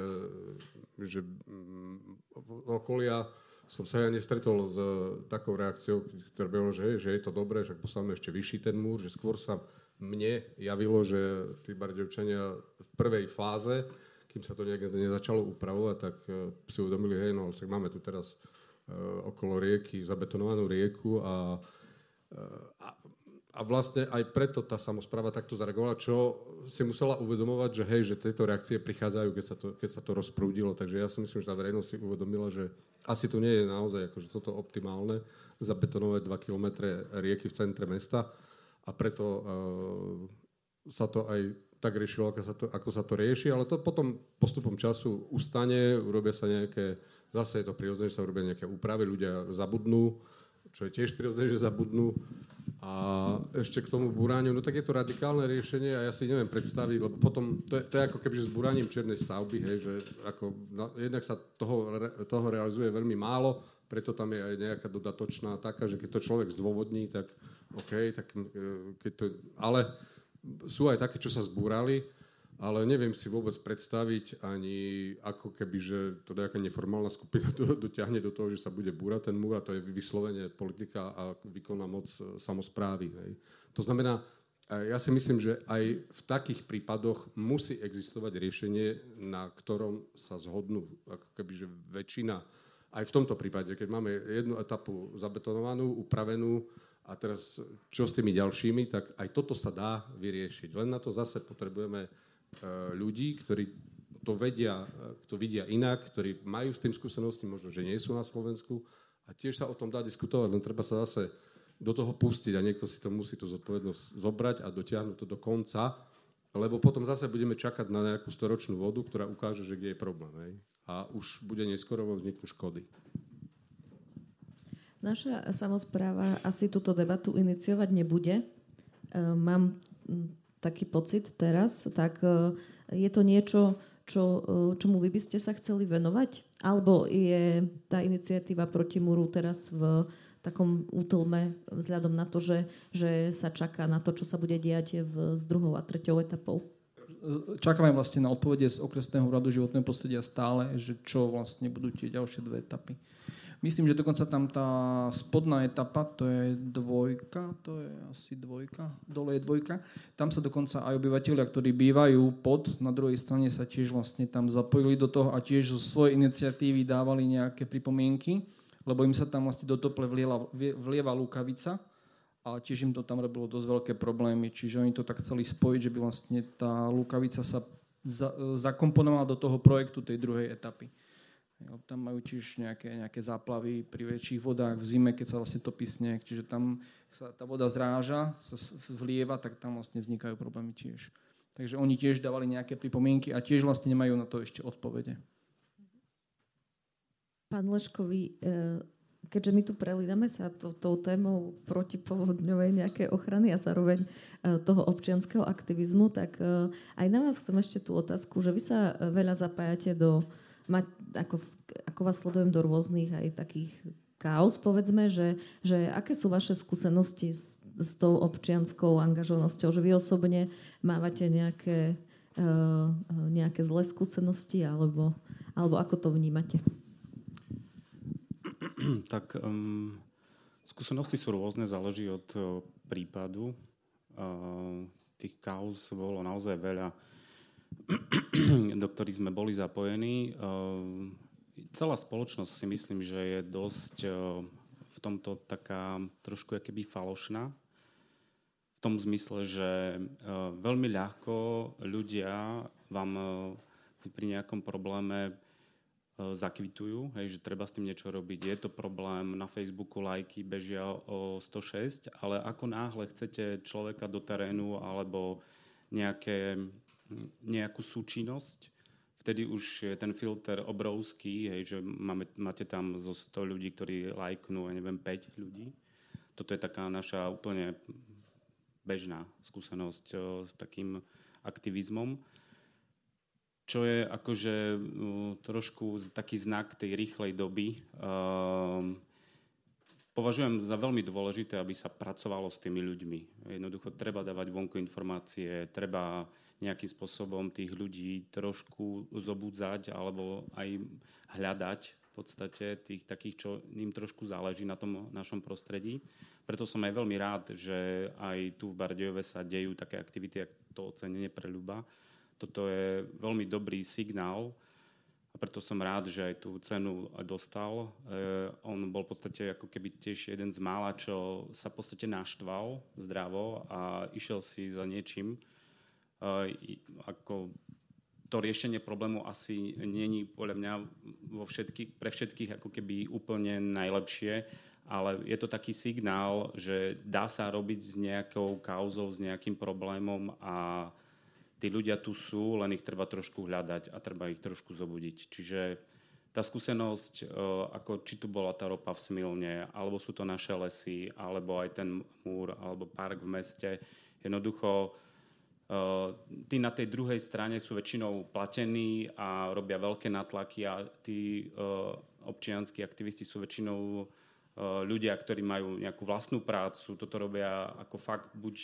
že mm, okolia som sa ja nestretol s uh, takou reakciou, ktorá bolo, že, že je to dobré, že postavíme ešte vyšší ten múr, že skôr sa mne javilo, že tí Bardevčania v prvej fáze, kým sa to nejak nezačalo upravovať, tak uh, si uvedomili, hej, no tak máme tu teraz uh, okolo rieky zabetonovanú rieku a, a a vlastne aj preto tá samozpráva takto zareagovala, čo si musela uvedomovať, že hej, že tieto reakcie prichádzajú, keď sa to, keď sa to rozprúdilo. Takže ja si myslím, že tá verejnosť si uvedomila, že asi to nie je naozaj akože toto optimálne zabetonovať 2 km rieky v centre mesta. A preto uh, sa to aj tak riešilo, ako sa, to, ako sa to rieši, ale to potom postupom času ustane, urobia sa nejaké, zase je to prirodzené, že sa urobia nejaké úpravy, ľudia zabudnú, čo je tiež prirodzené, že zabudnú a ešte k tomu búraniu, no tak je to radikálne riešenie a ja si neviem predstaviť, lebo potom to je, to je ako keby s búraním čiernej stavby, hej, že ako, no, jednak sa toho, toho realizuje veľmi málo, preto tam je aj nejaká dodatočná taká, že keď to človek zdôvodní, tak OK, tak e, keď to, ale sú aj také, čo sa zbúrali, ale neviem si vôbec predstaviť ani ako keby, že to nejaká neformálna skupina do, dotiahne do toho, že sa bude búrať ten múr a to je vyslovene politika a výkonná moc e, samozprávy. Hej. To znamená, e, ja si myslím, že aj v takých prípadoch musí existovať riešenie, na ktorom sa zhodnú ako keby, že väčšina, aj v tomto prípade, keď máme jednu etapu zabetonovanú, upravenú, a teraz čo s tými ďalšími, tak aj toto sa dá vyriešiť. Len na to zase potrebujeme ľudí, ktorí to vedia, e, to vidia inak, ktorí majú s tým skúsenosti, možno, že nie sú na Slovensku a tiež sa o tom dá diskutovať, len treba sa zase do toho pustiť a niekto si to musí tú zodpovednosť zobrať a dotiahnuť to do konca, lebo potom zase budeme čakať na nejakú storočnú vodu, ktorá ukáže, že kde je problém. Hej? A už bude neskoro vzniknúť škody. Naša samozpráva asi túto debatu iniciovať nebude. E, mám taký pocit teraz, tak e, je to niečo, čo, e, čomu vy by ste sa chceli venovať? Alebo je tá iniciatíva proti múru teraz v takom útlme vzhľadom na to, že, že sa čaká na to, čo sa bude diať v, s druhou a treťou etapou? Čakáme vlastne na odpovede z okresného úradu životného prostredia stále, že čo vlastne budú tie ďalšie dve etapy. Myslím, že dokonca tam tá spodná etapa, to je dvojka, to je asi dvojka, dole je dvojka. Tam sa dokonca aj obyvateľia, ktorí bývajú pod, na druhej strane sa tiež vlastne tam zapojili do toho a tiež zo svojej iniciatívy dávali nejaké pripomienky, lebo im sa tam vlastne do tople vliela, vlieva lukavica a tiež im to tam robilo dosť veľké problémy, čiže oni to tak chceli spojiť, že by vlastne tá lukavica sa za, zakomponovala do toho projektu tej druhej etapy. Tam majú tiež nejaké, nejaké záplavy pri väčších vodách v zime, keď sa vlastne topí sneh. Čiže tam sa tá voda zráža, sa vlieva, tak tam vlastne vznikajú problémy tiež. Takže oni tiež dávali nejaké pripomienky a tiež vlastne nemajú na to ešte odpovede. Pán Leškovi, e, keďže my tu prelídame sa to, tou témou protipovodňovej nejakej ochrany a zároveň e, toho občianského aktivizmu, tak e, aj na vás chcem ešte tú otázku, že vy sa veľa zapájate do mať, ako, ako vás sledujem do rôznych aj takých kaos, povedzme, že, že aké sú vaše skúsenosti s, s tou občianskou angažovanosťou, že vy osobne mávate nejaké, uh, nejaké zlé skúsenosti, alebo Alebo ako to vnímate? tak um, skúsenosti sú rôzne, záleží od uh, prípadu. Uh, tých kauz bolo naozaj veľa, do ktorých sme boli zapojení. Uh, celá spoločnosť si myslím, že je dosť uh, v tomto taká trošku keby falošná. V tom zmysle, že uh, veľmi ľahko ľudia vám pri nejakom probléme zakvitujú, hej, že treba s tým niečo robiť. Je to problém, na Facebooku lajky bežia o 106, ale ako náhle chcete človeka do terénu alebo nejaké, nejakú súčinnosť, vtedy už je ten filter obrovský, hej, že máme, máte tam zo 100 ľudí, ktorí lajknú, ja neviem, 5 ľudí. Toto je taká naša úplne bežná skúsenosť o, s takým aktivizmom čo je akože uh, trošku taký znak tej rýchlej doby. Uh, považujem za veľmi dôležité, aby sa pracovalo s tými ľuďmi. Jednoducho treba dávať vonku informácie, treba nejakým spôsobom tých ľudí trošku zobudzať alebo aj hľadať v podstate tých takých, čo im trošku záleží na tom našom prostredí. Preto som aj veľmi rád, že aj tu v Bardejove sa dejú také aktivity, ako to ocenenie pre ľuba, toto je veľmi dobrý signál a preto som rád, že aj tú cenu dostal. E, on bol v podstate ako keby tiež jeden z mála, čo sa v podstate naštval zdravo a išiel si za niečím. E, ako to riešenie problému asi není podľa mňa vo všetky, pre všetkých ako keby úplne najlepšie, ale je to taký signál, že dá sa robiť s nejakou kauzou, s nejakým problémom a tí ľudia tu sú, len ich treba trošku hľadať a treba ich trošku zobudiť. Čiže tá skúsenosť, e, ako či tu bola tá ropa v Smilne, alebo sú to naše lesy, alebo aj ten múr, alebo park v meste, jednoducho tí na tej druhej strane sú väčšinou platení a robia veľké natlaky a tí e, občianskí aktivisti sú väčšinou Eh, ľudia, ktorí majú nejakú vlastnú prácu, toto robia ako fakt, buď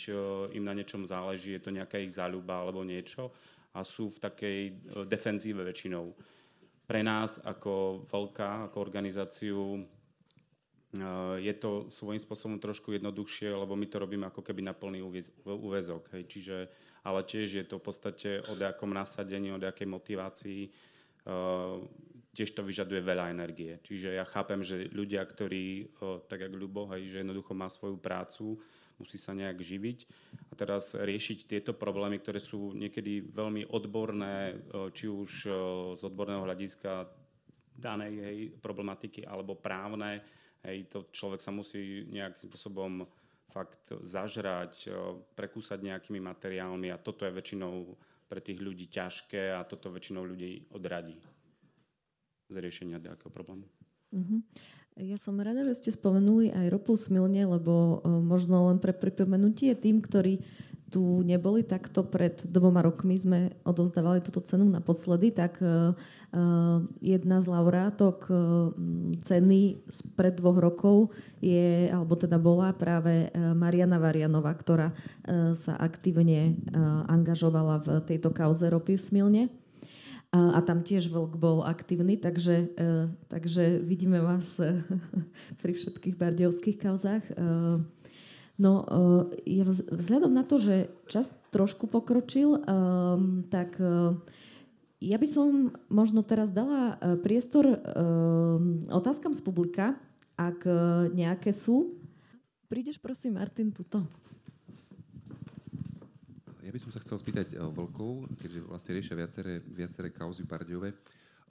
im na niečom záleží, je to nejaká ich záľuba alebo niečo a sú v takej defenzíve väčšinou. Pre nás ako veľká, ako organizáciu je to svojím spôsobom trošku jednoduchšie, lebo my to robíme ako keby na plný úvezok. Hej. Čiže, ale tiež je to v podstate o nejakom nasadení, o nejakej motivácii tiež to vyžaduje veľa energie. Čiže ja chápem, že ľudia, ktorí, tak ako Ľubo, hej, že jednoducho má svoju prácu, musí sa nejak živiť a teraz riešiť tieto problémy, ktoré sú niekedy veľmi odborné, či už z odborného hľadiska danej hej, problematiky alebo právne, hej, to človek sa musí nejakým spôsobom fakt zažrať, prekúsať nejakými materiálmi a toto je väčšinou pre tých ľudí ťažké a toto väčšinou ľudí odradí z riešenia nejakého problému. Uh-huh. Ja som rada, že ste spomenuli aj ropu smilne, lebo uh, možno len pre pripomenutie tým, ktorí tu neboli, takto pred dvoma rokmi sme odovzdávali túto cenu naposledy, tak uh, uh, jedna z laureátok uh, ceny pred dvoch rokov je, alebo teda bola práve Mariana Varianová, ktorá sa aktívne angažovala v tejto kauze ropy v Smilne. A, tam tiež vlk bol aktívny, takže, e, takže vidíme vás e, pri všetkých bardejovských kauzách. No, e, vzhľadom na to, že čas trošku pokročil, e, tak e, ja by som možno teraz dala e, priestor e, otázkam z publika, ak nejaké sú. Prídeš prosím, Martin, tuto. Ja by som sa chcel spýtať o vlkov, keďže vlastne riešia viaceré, viaceré kauzy Bardejové.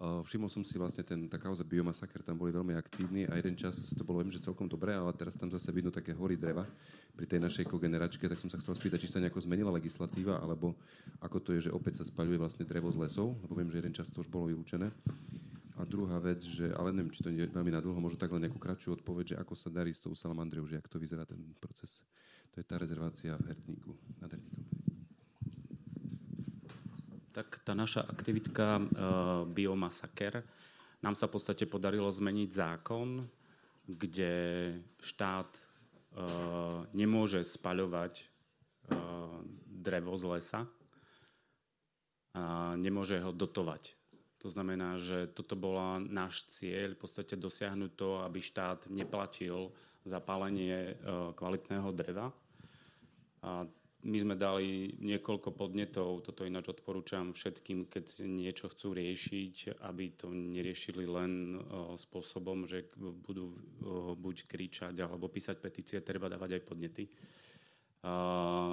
Všimol som si vlastne ten, tá kauza Biomasaker, tam boli veľmi aktívni a jeden čas to bolo, viem, že celkom dobré, ale teraz tam zase vidno také hory dreva pri tej našej kogeneračke, tak som sa chcel spýtať, či sa nejako zmenila legislatíva, alebo ako to je, že opäť sa spaľuje vlastne drevo z lesov, lebo viem, že jeden čas to už bolo vylúčené. A druhá vec, že, ale neviem, či to nie veľmi nadlho, možno tak len nejakú kratšiu odpoveď, že ako sa darí s tou salamandriou, že ako to vyzerá ten proces. To je tá rezervácia v Hertníku, nad Hertníkom. Tak tá naša aktivitka uh, Biomasaker nám sa v podstate podarilo zmeniť zákon, kde štát uh, nemôže spaľovať uh, drevo z lesa a nemôže ho dotovať. To znamená, že toto bola náš cieľ, v podstate dosiahnuť to, aby štát neplatil za palenie kvalitného dreva. A my sme dali niekoľko podnetov, toto ináč odporúčam všetkým, keď niečo chcú riešiť, aby to neriešili len spôsobom, že budú buď kričať alebo písať petície, treba dávať aj podnety.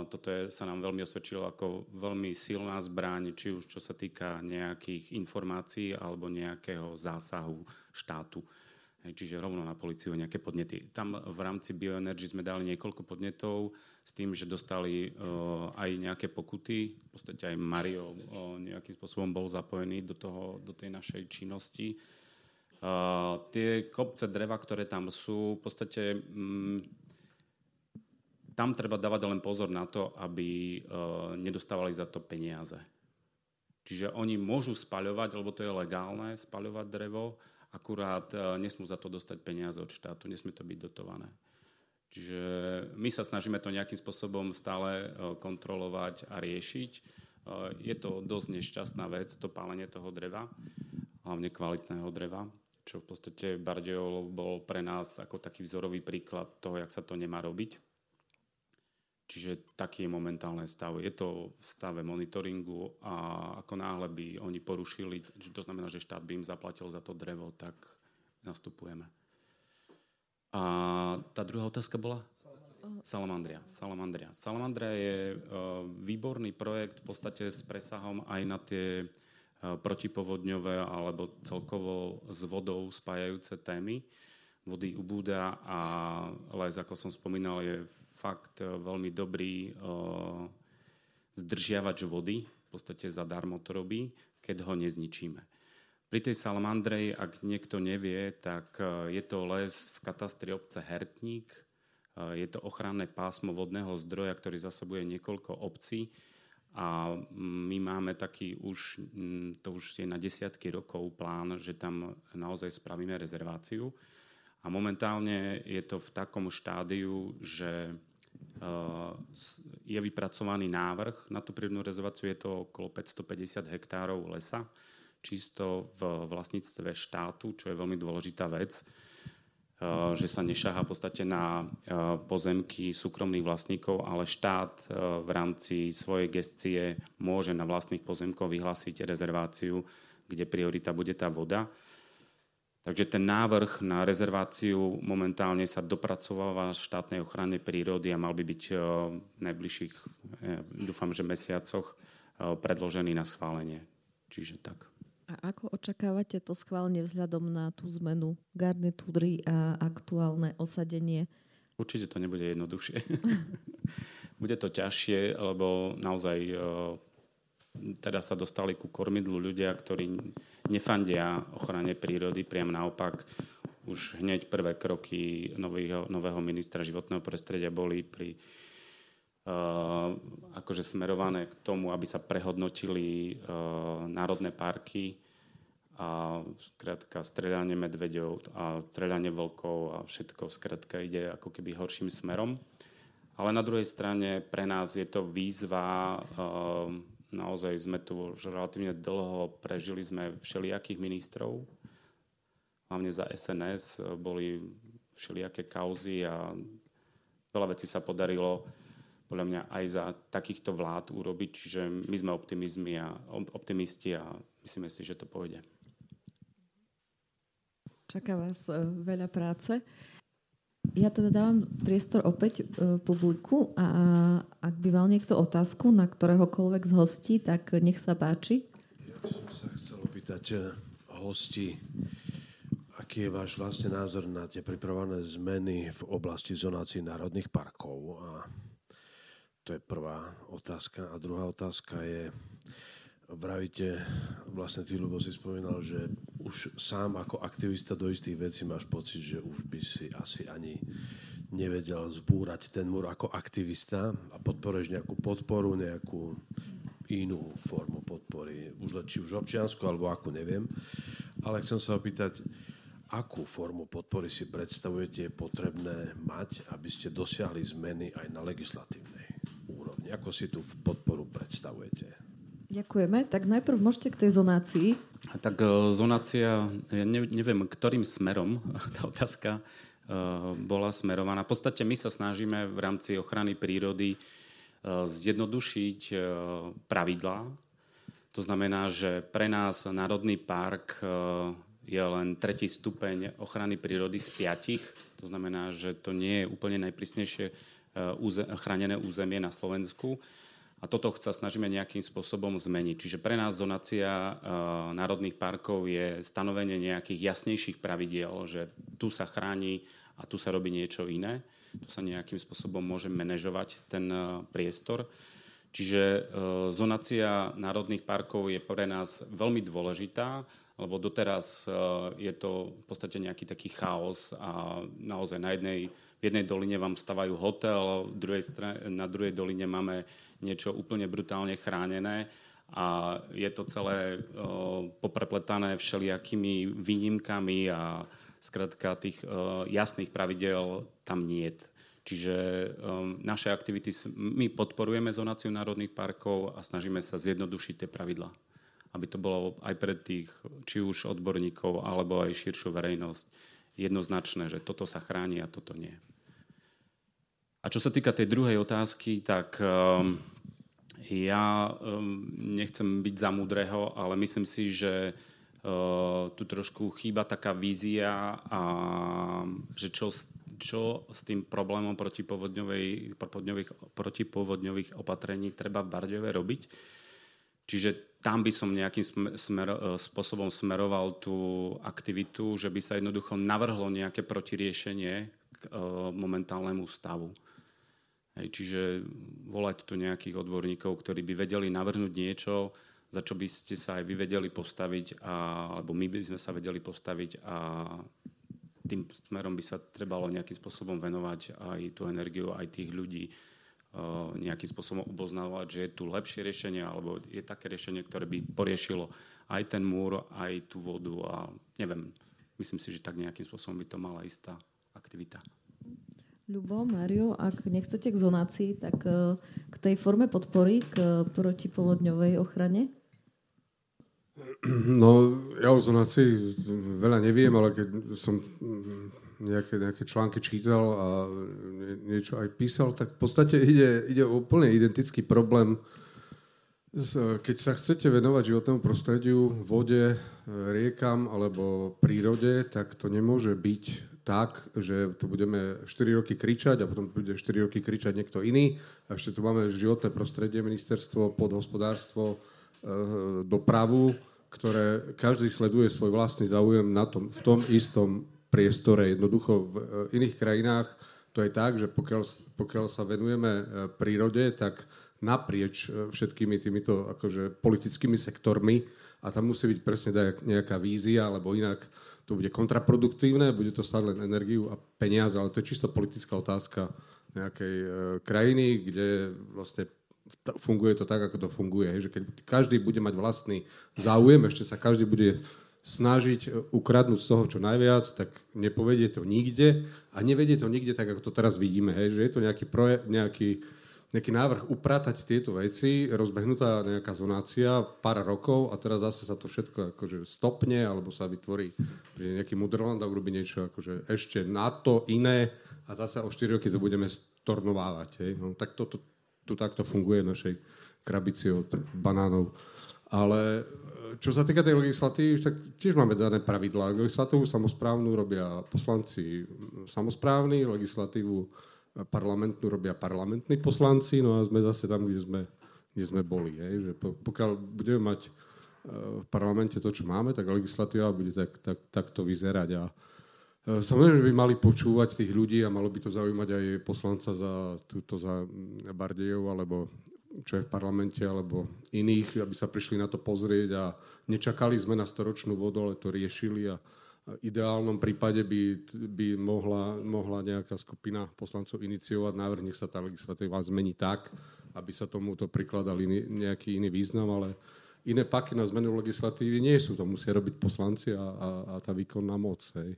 Toto je, sa nám veľmi osvedčilo ako veľmi silná zbraň, či už čo sa týka nejakých informácií alebo nejakého zásahu štátu. Čiže rovno na policiu nejaké podnety. Tam v rámci Bioenergy sme dali niekoľko podnetov s tým, že dostali uh, aj nejaké pokuty. V podstate aj Mario uh, nejakým spôsobom bol zapojený do, toho, do tej našej činnosti. Uh, tie kopce dreva, ktoré tam sú, v podstate um, tam treba dávať len pozor na to, aby nedostávali za to peniaze. Čiže oni môžu spaľovať, lebo to je legálne, spaľovať drevo, akurát e, nesmú za to dostať peniaze od štátu, nesmie to byť dotované. Čiže my sa snažíme to nejakým spôsobom stále e, kontrolovať a riešiť. E, je to dosť nešťastná vec, to pálenie toho dreva, hlavne kvalitného dreva, čo v podstate Bardejov bol pre nás ako taký vzorový príklad toho, jak sa to nemá robiť. Čiže taký je momentálne stav. Je to v stave monitoringu a ako náhle by oni porušili, to znamená, že štát by im zaplatil za to drevo, tak nastupujeme. A tá druhá otázka bola? Salamandria. Salamandria. Salamandria je uh, výborný projekt v podstate s presahom aj na tie uh, protipovodňové alebo celkovo s vodou spájajúce témy. Vody ubúda a les, ako som spomínal, je fakt e, veľmi dobrý uh, zdržiavač vody, v podstate zadarmo to robí, keď ho nezničíme. Pri tej salamandrej, ak niekto nevie, tak uh, je to les v katastri obce Hertník. Je to ochranné pásmo vodného zdroja, ktorý zasobuje niekoľko obcí. A my máme taký už, to už je na desiatky rokov plán, že tam naozaj spravíme rezerváciu. A momentálne je to v takom štádiu, že je vypracovaný návrh na tú prírodnú rezerváciu, je to okolo 550 hektárov lesa, čisto v vlastníctve štátu, čo je veľmi dôležitá vec, eh, že sa nešaha v podstate na eh, pozemky súkromných vlastníkov, ale štát v rámci svojej gestie môže na vlastných pozemkoch vyhlásiť rezerváciu, kde priorita bude tá voda. Takže ten návrh na rezerváciu momentálne sa dopracováva štátnej ochrane prírody a mal by byť eh, v najbližších, dúfam, že mesiacoch eh, predložený na schválenie. Čiže tak. A ako očakávate to schválenie vzhľadom na tú zmenu garnitúry a aktuálne osadenie? Určite to nebude jednoduchšie. bude to ťažšie, lebo naozaj eh, teda sa dostali ku kormidlu ľudia, ktorí nefandia ochrane prírody, priam naopak už hneď prvé kroky nového, nového ministra životného prostredia boli pri uh, akože smerované k tomu, aby sa prehodnotili uh, národné parky a skrátka stredanie medveďov a stredanie vlkov a všetko skrátka ide ako keby horším smerom. Ale na druhej strane pre nás je to výzva uh, Naozaj sme tu už relatívne dlho prežili sme všelijakých ministrov. Hlavne za SNS boli všelijaké kauzy a veľa vecí sa podarilo podľa mňa aj za takýchto vlád urobiť. Čiže my sme optimizmi a, optimisti a myslíme si, že to pôjde. Čaká vás e, veľa práce. Ja teda dávam priestor opäť e, publiku a ak by mal niekto otázku na ktoréhokoľvek z hostí, tak nech sa páči. Ja som sa chcel opýtať e, hosti, aký je váš vlastne názor na tie pripravené zmeny v oblasti zonácií národných parkov. A to je prvá otázka. A druhá otázka je, vravíte, vlastne ty, Lubo, si spomínal, že už sám ako aktivista do istých vecí máš pocit, že už by si asi ani nevedel zbúrať ten múr ako aktivista a podporuješ nejakú podporu, nejakú inú formu podpory, už či už občiansku, alebo akú, neviem. Ale chcem sa opýtať, akú formu podpory si predstavujete je potrebné mať, aby ste dosiahli zmeny aj na legislatívnej úrovni? Ako si tú podporu predstavujete? Ďakujeme. Tak najprv môžete k tej zonácii. Tak uh, zonácia, ja neviem, ktorým smerom tá otázka uh, bola smerovaná. V podstate my sa snažíme v rámci ochrany prírody uh, zjednodušiť pravidlá. To znamená, že pre nás Národný park je len tretí stupeň ochrany prírody z piatich. To znamená, že to nie je úplne najprísnejšie chránené územie na Slovensku. A toto sa snažíme nejakým spôsobom zmeniť. Čiže pre nás zonácia uh, národných parkov je stanovenie nejakých jasnejších pravidiel, že tu sa chráni a tu sa robí niečo iné. Tu sa nejakým spôsobom môže manažovať ten uh, priestor. Čiže uh, zonácia národných parkov je pre nás veľmi dôležitá, lebo doteraz je to v podstate nejaký taký chaos a naozaj na jednej, v jednej doline vám stavajú hotel, druhej na druhej doline máme niečo úplne brutálne chránené a je to celé poprepletané všelijakými výnimkami a zkrátka tých jasných pravidel tam nie je. Čiže naše aktivity, my podporujeme zonáciu národných parkov a snažíme sa zjednodušiť tie pravidlá. Aby to bolo aj pre tých, či už odborníkov, alebo aj širšiu verejnosť jednoznačné, že toto sa chráni a toto nie. A čo sa týka tej druhej otázky, tak um, ja um, nechcem byť za múdreho, ale myslím si, že uh, tu trošku chýba taká vízia a že čo, čo s tým problémom protipovodňových, protipovodňových opatrení treba v Bardiove robiť. Čiže tam by som nejakým smer, uh, spôsobom smeroval tú aktivitu, že by sa jednoducho navrhlo nejaké protiriešenie k uh, momentálnemu stavu. Hej, čiže volať tu nejakých odborníkov, ktorí by vedeli navrhnúť niečo, za čo by ste sa aj vy vedeli postaviť, a, alebo my by sme sa vedeli postaviť a tým smerom by sa trebalo nejakým spôsobom venovať aj tú energiu, aj tých ľudí uh, nejakým spôsobom oboznávať, že je tu lepšie riešenie, alebo je také riešenie, ktoré by poriešilo aj ten múr, aj tú vodu a neviem, myslím si, že tak nejakým spôsobom by to mala istá aktivita. Ľubo, Mario, ak nechcete k zonácii, tak e, k tej forme podpory, k protipovodňovej ochrane? No, ja o zonácii veľa neviem, ale keď som nejaké, nejaké články čítal a niečo aj písal, tak v podstate ide, ide o úplne identický problém. Keď sa chcete venovať životnému prostrediu, vode, riekam alebo prírode, tak to nemôže byť tak, že tu budeme 4 roky kričať a potom bude 4 roky kričať niekto iný. A ešte tu máme životné prostredie, ministerstvo, podhospodárstvo, e, dopravu, ktoré každý sleduje svoj vlastný záujem na tom, v tom istom priestore. Jednoducho v e, iných krajinách to je tak, že pokiaľ, pokiaľ sa venujeme e, prírode, tak naprieč všetkými týmito akože, politickými sektormi a tam musí byť presne nejaká vízia, alebo inak to bude kontraproduktívne, bude to stáť len energiu a peniaze, ale to je čisto politická otázka nejakej e, krajiny, kde vlastne funguje to tak, ako to funguje. Hej, že keď každý bude mať vlastný záujem, ešte sa každý bude snažiť e, ukradnúť z toho čo najviac, tak nepovedie to nikde a nevedie to nikde tak, ako to teraz vidíme. Hej, že je to nejaký, proje, nejaký nejaký návrh upratať tieto veci, rozbehnutá nejaká zonácia, pár rokov a teraz zase sa to všetko akože stopne alebo sa vytvorí pri nejaký Mudrland a urobí niečo akože ešte na to iné a zase o 4 roky to budeme stornovávať. Hej. No, tak to, to, tu takto funguje v našej krabici od banánov. Ale e, čo sa týka tej legislatívy, tak tiež máme dané pravidlá. Legislatívu samozprávnu robia poslanci samozprávni, legislatívu parlamentnú robia parlamentní poslanci, no a sme zase tam, kde sme, kde sme boli. Hej? Že pokiaľ budeme mať e, v parlamente to, čo máme, tak legislatíva bude tak, tak, takto vyzerať. A e, Samozrejme, že by mali počúvať tých ľudí a malo by to zaujímať aj poslanca za túto za Bardejov, alebo čo je v parlamente, alebo iných, aby sa prišli na to pozrieť a nečakali sme na storočnú vodu, ale to riešili a, ideálnom prípade by, by mohla, mohla nejaká skupina poslancov iniciovať návrh, nech sa tá legislatíva zmení tak, aby sa tomuto prikladal iný, nejaký iný význam, ale iné paky na zmenu legislatívy nie sú, to musia robiť poslanci a, a, a tá výkonná moc. Hej.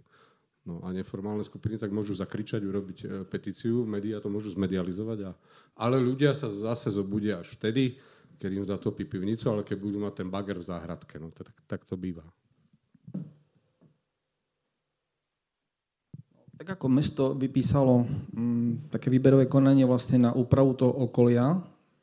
No a neformálne skupiny tak môžu zakričať, urobiť e, petíciu, médiá to môžu zmedializovať, a, ale ľudia sa zase zobudia až vtedy, keď im zatopí pivnicu, ale keď budú mať ten bager v záhradke. No, tak, tak to býva. Tak ako mesto vypísalo mm, také výberové konanie vlastne na úpravu toho okolia,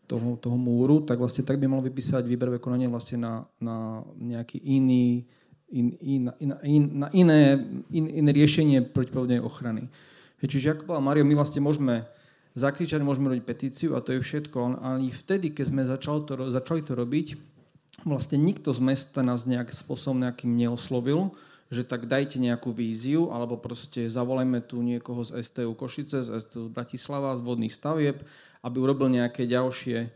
toho, toho múru, tak vlastne tak by malo vypísať výberové konanie vlastne na, na nejaký iný, in, in, in, in, na iné, in, iné riešenie protipovodnej ochrany. Čiže ako povedal Mario, my vlastne môžeme zakričať, môžeme robiť petíciu a to je všetko. Ani vtedy, keď sme začali to, začali to robiť, vlastne nikto z mesta nás nejak spôsobom nejakým neoslovil, že tak dajte nejakú víziu, alebo proste zavolajme tu niekoho z STU Košice, z STU Bratislava, z vodných stavieb, aby urobil nejaké ďalšie e,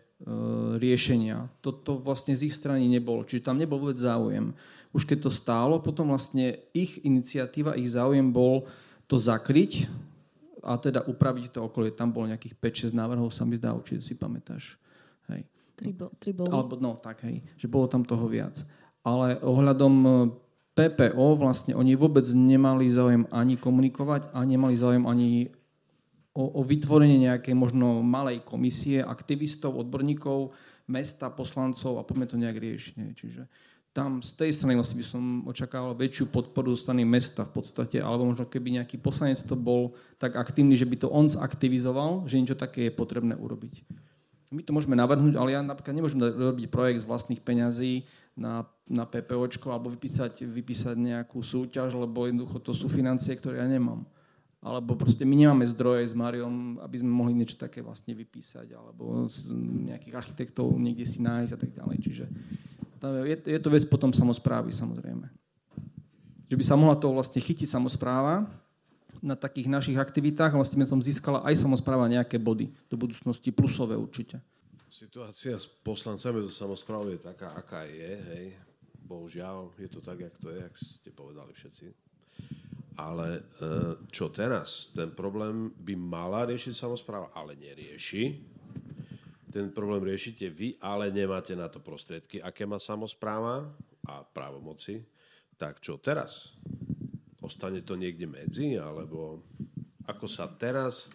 riešenia. Toto vlastne z ich strany nebolo, čiže tam nebol vôbec záujem. Už keď to stálo, potom vlastne ich iniciatíva, ich záujem bol to zakryť a teda upraviť to okolie. Tam bolo nejakých 5-6 návrhov, sa mi zdá, určite si pamätáš. Hej. Tri, bo, tri boli. Alebo, no, tak, hej, že bolo tam toho viac. Ale ohľadom PPO vlastne oni vôbec nemali záujem ani komunikovať a nemali záujem ani o, o vytvorenie nejakej možno malej komisie aktivistov, odborníkov, mesta, poslancov a poďme to nejak riešiť. Čiže tam z tej strany vlastne by som očakával väčšiu podporu zo strany mesta v podstate, alebo možno keby nejaký poslanec to bol tak aktívny, že by to on zaktivizoval, že niečo také je potrebné urobiť. My to môžeme navrhnúť, ale ja napríklad nemôžem robiť projekt z vlastných peňazí, na, na PPOčko alebo vypísať, vypísať nejakú súťaž, lebo jednoducho to sú financie, ktoré ja nemám. Alebo proste my nemáme zdroje s Mariom, aby sme mohli niečo také vlastne vypísať, alebo nejakých architektov niekde si nájsť a tak ďalej. Čiže je, je to vec potom samozprávy, samozrejme. Že by sa mohla to vlastne chytiť samozpráva na takých našich aktivitách vlastne by tom získala aj samozpráva nejaké body do budúcnosti, plusové určite. Situácia s poslancami zo samozprávy je taká, aká je, hej. Bohužiaľ, je to tak, jak to je, jak ste povedali všetci. Ale e, čo teraz? Ten problém by mala riešiť samozpráva, ale nerieši. Ten problém riešite vy, ale nemáte na to prostriedky. Aké má samozpráva a právomoci? Tak čo teraz? Ostane to niekde medzi? Alebo ako sa teraz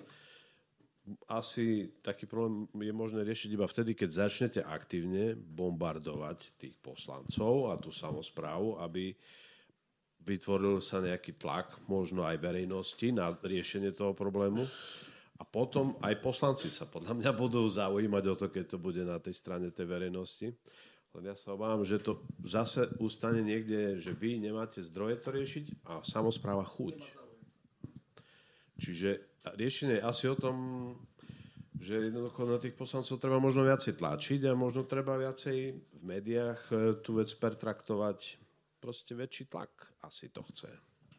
asi taký problém je možné riešiť iba vtedy, keď začnete aktívne bombardovať tých poslancov a tú samozprávu, aby vytvoril sa nejaký tlak, možno aj verejnosti na riešenie toho problému. A potom aj poslanci sa podľa mňa budú zaujímať o to, keď to bude na tej strane tej verejnosti. Len ja sa obávam, že to zase ustane niekde, že vy nemáte zdroje to riešiť a samozpráva chuť. Čiže riešenie asi o tom, že jednoducho na tých poslancov treba možno viacej tlačiť a možno treba viacej v médiách e, tú vec pertraktovať. Proste väčší tlak asi to chce.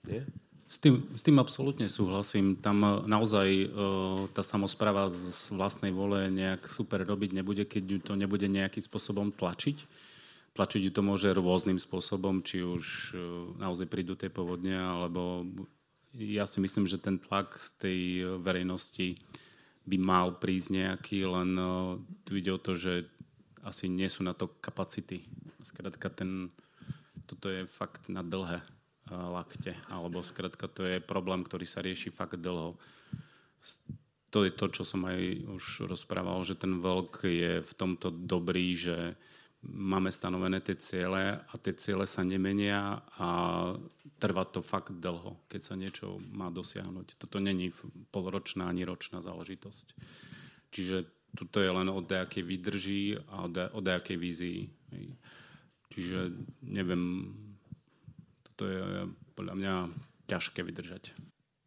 Nie? S tým, s tým absolútne súhlasím. Tam e, naozaj e, tá samozpráva z vlastnej vole nejak super robiť nebude, keď ju to nebude nejakým spôsobom tlačiť. Tlačiť ju to môže rôznym spôsobom, či už naozaj prídu tie povodne, alebo ja si myslím, že ten tlak z tej eh, verejnosti by mal prísť nejaký, len uh, tu ide o to, že asi nie sú na to kapacity. Skrátka, ten, toto je fakt na dlhé uh, lakte, alebo skrátka to je problém, ktorý sa rieši fakt dlho. To je to, čo som aj už rozprával, že ten veľk je v tomto dobrý, že máme stanovené tie ciele a tie ciele sa nemenia a trvá to fakt dlho, keď sa niečo má dosiahnuť. Toto není polročná ani ročná záležitosť. Čiže toto je len o nejakej výdrží a o nejakej vízii. Čiže neviem, toto je podľa mňa ťažké vydržať.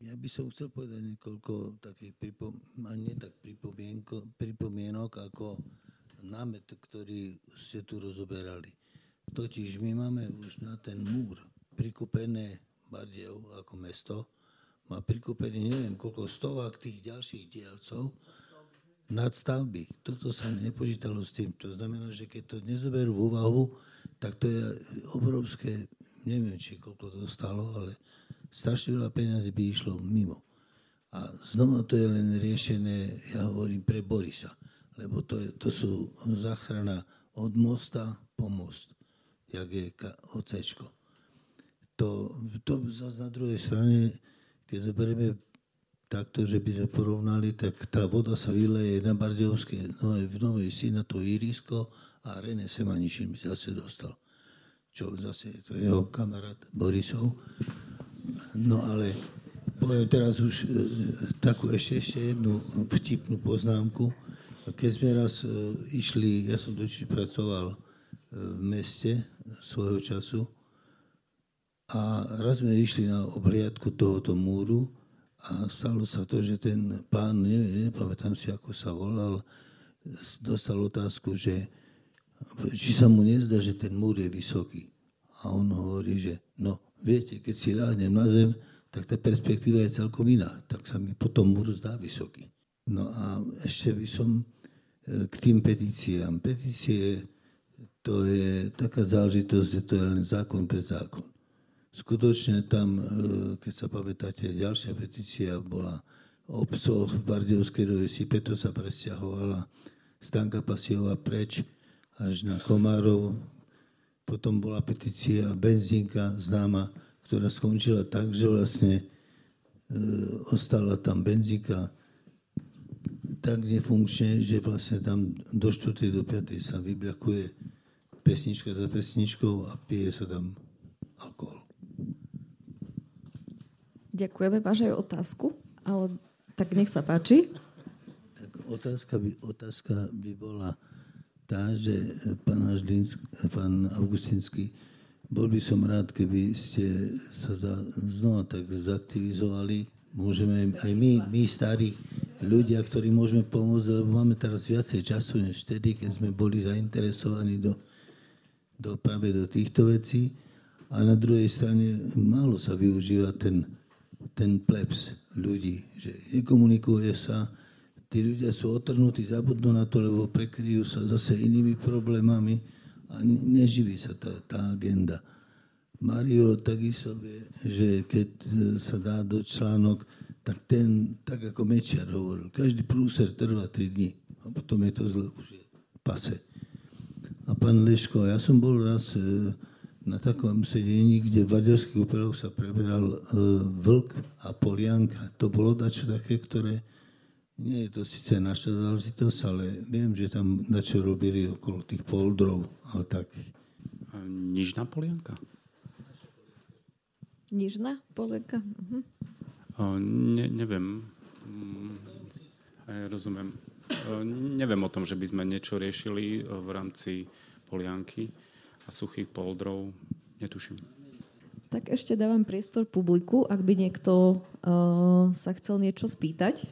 Ja by som chcel povedať niekoľko takých pripom- nie tak pripomienok, ako námet, ktorý ste tu rozoberali. Totiž my máme už na ten múr prikupené Bardejov ako mesto, má prikupený neviem koľko stovák tých ďalších dielcov nadstavby. Toto sa nepočítalo s tým. To znamená, že keď to nezoberú v úvahu, tak to je obrovské, neviem, či koľko to stalo, ale strašne veľa peniazy by išlo mimo. A znova to je len riešené, ja hovorím, pre Borisa lebo to, je, to sú záchrana od mosta po most, jak je ocečko. To, to zase na druhej strane, keď zoberieme takto, že by sme porovnali, tak tá voda sa vyleje na Bardejovské, no v Novej Si na to irisko a René Semanišin by zase dostal. Čo zase je to jeho kamarát Borisov. No ale poviem teraz už e, takú ešte, ešte jednu vtipnú poznámku. Keď sme raz e, išli, ja som totiž pracoval e, v meste svojho času a raz sme išli na obliadku tohoto múru a stalo sa to, že ten pán, neviem, nepamätám si, ako sa volal, dostal otázku, že či sa mu nezdá, že ten múr je vysoký. A on hovorí, že no, viete, keď si láhnem na zem, tak tá perspektíva je celkom iná. Tak sa mi potom múr zdá vysoký. No a ešte by som k tým petíciám. Petície to je taká záležitosť, že to je len zákon pre zákon. Skutočne tam, e, keď sa pamätáte, ďalšia petícia bola o psoch v Bardiovskej Rojesi, to sa presťahovala Stanka Pasiova preč až na Komárov. Potom bola petícia benzínka známa, ktorá skončila tak, že vlastne e, ostala tam benzíka tak nefunkčne, že vlastne tam do 4. do 5. sa vybľakuje pesnička za pesničkou a pije sa tam alkohol. Ďakujeme. Máš aj otázku? Ale tak nech sa páči. Tak otázka by, otázka by bola tá, že pán, Haždinsk, pán Augustinský bol by som rád, keby ste sa za, znova tak zaktivizovali. Môžeme aj my, my starí ľudia, ktorí môžeme pomôcť, lebo máme teraz viacej času než vtedy, keď sme boli zainteresovaní do, do práve do týchto vecí. A na druhej strane málo sa využíva ten, ten plebs ľudí, že nekomunikuje sa, tí ľudia sú otrhnutí, zabudnú na to, lebo prekryjú sa zase inými problémami a neživí sa tá, tá agenda. Mario takisto vie, že keď sa dá do článok, tak ten, tak ako Mečiar hovoril, každý prúser trvá 3 dní a potom je to zle, už je pase. A pán Leško, ja som bol raz e, na takom sedení, kde v Baďovských úpeloch sa preberal e, vlk a polianka. To bolo dačo také, ktoré nie je to síce naša záležitosť, ale viem, že tam dačo robili okolo tých poldrov, ale tak. Nižná polianka? Nižná polianka? Uh-huh. Ne, neviem. Ja mm, rozumiem. Neviem o tom, že by sme niečo riešili v rámci polianky a suchých poldrov. Netuším. Tak ešte dávam priestor publiku, ak by niekto uh, sa chcel niečo spýtať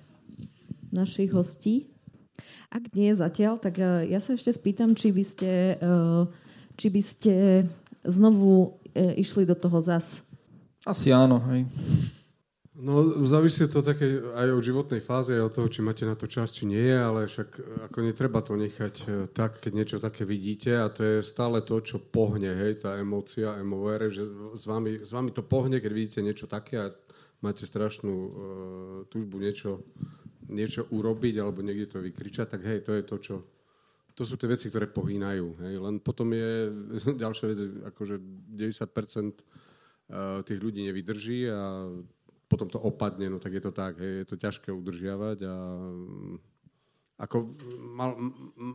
našich hostí? Ak nie zatiaľ, tak e, ja sa ešte spýtam, či by ste, e, či by ste znovu e, išli do toho zas. Asi áno, hej. No, závisí to také aj od životnej fázy, aj od toho, či máte na to čas, či nie, ale však ako netreba to nechať tak, keď niečo také vidíte a to je stále to, čo pohne, hej, tá emócia, emovere, že s vami, s vami to pohne, keď vidíte niečo také a máte strašnú uh, túžbu niečo niečo urobiť alebo niekde to vykričať, tak hej, to je to, čo... To sú tie veci, ktoré pohýnajú. Hej. Len potom je ďalšia vec, akože 90% eh, tých ľudí nevydrží a potom to opadne, no tak je to tak, hej, je to ťažké udržiavať a mm, ako mal,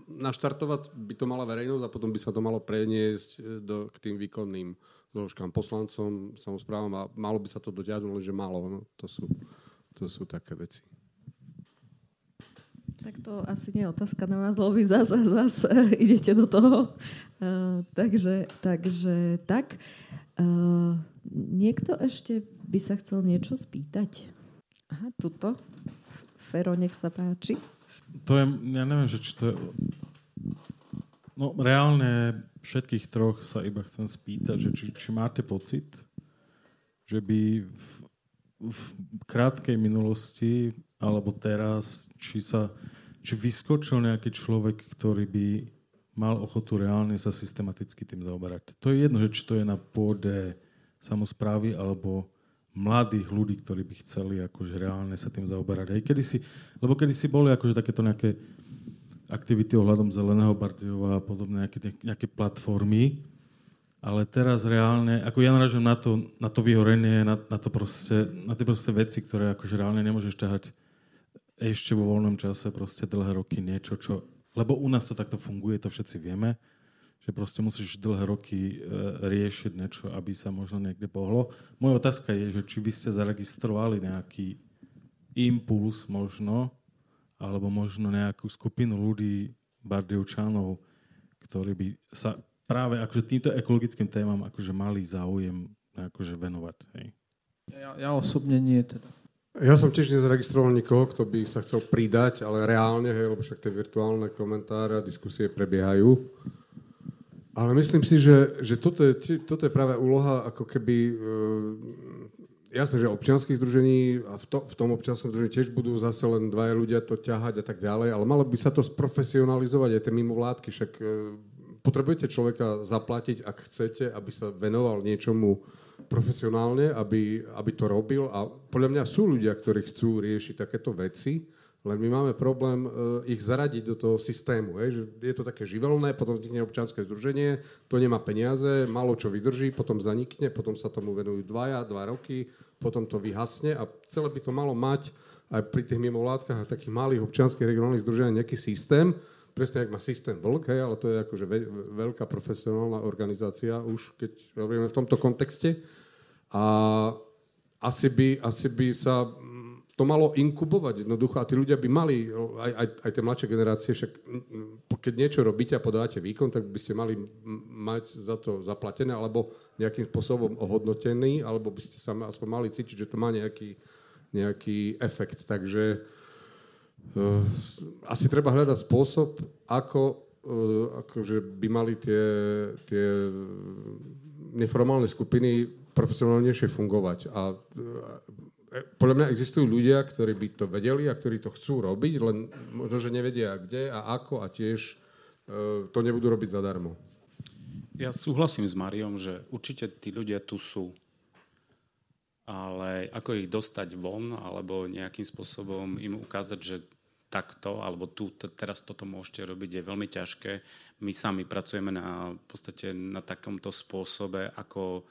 naštartovať by to mala verejnosť a potom by sa to malo preniesť eh, do, k tým výkonným zložkám, poslancom, samozprávam a malo by sa to dotiahnuť, že malo. No, to, sú, to sú také veci. Tak to asi nie je otázka na vás, lebo vy zase zas idete do toho. Uh, takže, takže tak. Uh, niekto ešte by sa chcel niečo spýtať? Aha, tuto. Fero, nech sa páči. To je, ja neviem, že či to je... No reálne všetkých troch sa iba chcem spýtať, že či, či máte pocit, že by v, v krátkej minulosti alebo teraz, či sa či vyskočil nejaký človek, ktorý by mal ochotu reálne sa systematicky tým zaoberať. To je jedno, že či to je na pôde samozprávy alebo mladých ľudí, ktorí by chceli akože reálne sa tým zaoberať. Aj kedysi, lebo kedysi boli akože takéto nejaké aktivity ohľadom Zeleného Bardiova a podobné nejaké, nejaké platformy, ale teraz reálne, ako ja naražujem na to, na to vyhorenie, na, na, to proste, na tie proste veci, ktoré akože reálne nemôžeš ťahať ešte vo voľnom čase proste dlhé roky niečo, čo lebo u nás to takto funguje, to všetci vieme, že proste musíš dlhé roky e, riešiť niečo, aby sa možno niekde pohlo. Moja otázka je, že či vy ste zaregistrovali nejaký impuls možno, alebo možno nejakú skupinu ľudí, Bardievčanov, ktorí by sa práve akože týmto ekologickým témam akože mali záujem akože venovať. Hej. Ja, ja osobne nie teda. Ja som tiež nezaregistroval nikoho, kto by sa chcel pridať, ale reálne, hej, lebo však tie virtuálne komentáre a diskusie prebiehajú. Ale myslím si, že, že toto, je, toto je práve úloha ako keby... E, jasné, že občianských združení a v, to, v tom občianskom združení tiež budú zase len dvaja ľudia to ťahať a tak ďalej, ale malo by sa to sprofesionalizovať aj tie mimovládky, však e, potrebujete človeka zaplatiť, ak chcete, aby sa venoval niečomu profesionálne, aby, aby to robil. A podľa mňa sú ľudia, ktorí chcú riešiť takéto veci, len my máme problém uh, ich zaradiť do toho systému. Že je to také živelné, potom vznikne občianske združenie, to nemá peniaze, málo čo vydrží, potom zanikne, potom sa tomu venujú dvaja, dva roky, potom to vyhasne a celé by to malo mať aj pri tých mimovládkach a takých malých občianských regionálnych združeniach nejaký systém, presne ak má systém vlk, ale to je akože ve, veľká profesionálna organizácia už, keď hovoríme v tomto kontexte. A asi by, asi by sa to malo inkubovať jednoducho a tí ľudia by mali, aj, aj, aj tie mladšie generácie, však keď niečo robíte a podávate výkon, tak by ste mali mať za to zaplatené alebo nejakým spôsobom ohodnotený, alebo by ste sa aspoň mali cítiť, že to má nejaký, nejaký efekt. Takže Uh, asi treba hľadať spôsob, ako uh, akože by mali tie, tie neformálne skupiny profesionálnejšie fungovať. A uh, podľa mňa existujú ľudia, ktorí by to vedeli a ktorí to chcú robiť, len možno, že nevedia kde a ako a tiež to nebudú robiť zadarmo. Ja súhlasím s Mariom, že určite tí ľudia tu sú ale ako ich dostať von, alebo nejakým spôsobom im ukázať, že takto, alebo tu teraz toto môžete robiť, je veľmi ťažké. My sami pracujeme na, v podstate na takomto spôsobe, ako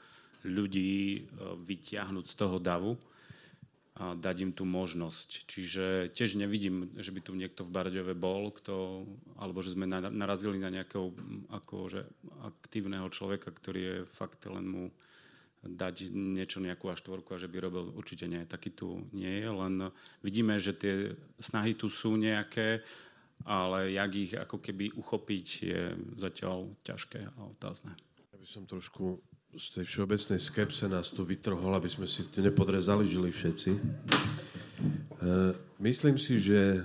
ľudí e, vytiahnuť z toho davu a dať im tú možnosť. Čiže tiež nevidím, že by tu niekto v Barďove bol, kto, alebo že sme narazili na nejakého akože aktívneho človeka, ktorý je fakt len mu dať niečo, nejakú až štvorku a že by robil, určite nie, taký tu nie je, len vidíme, že tie snahy tu sú nejaké, ale jak ich ako keby uchopiť je zatiaľ ťažké a otázne. Ja by som trošku z tej všeobecnej skepse nás tu vytrhol, aby sme si nepodrezali žili všetci. E, myslím si, že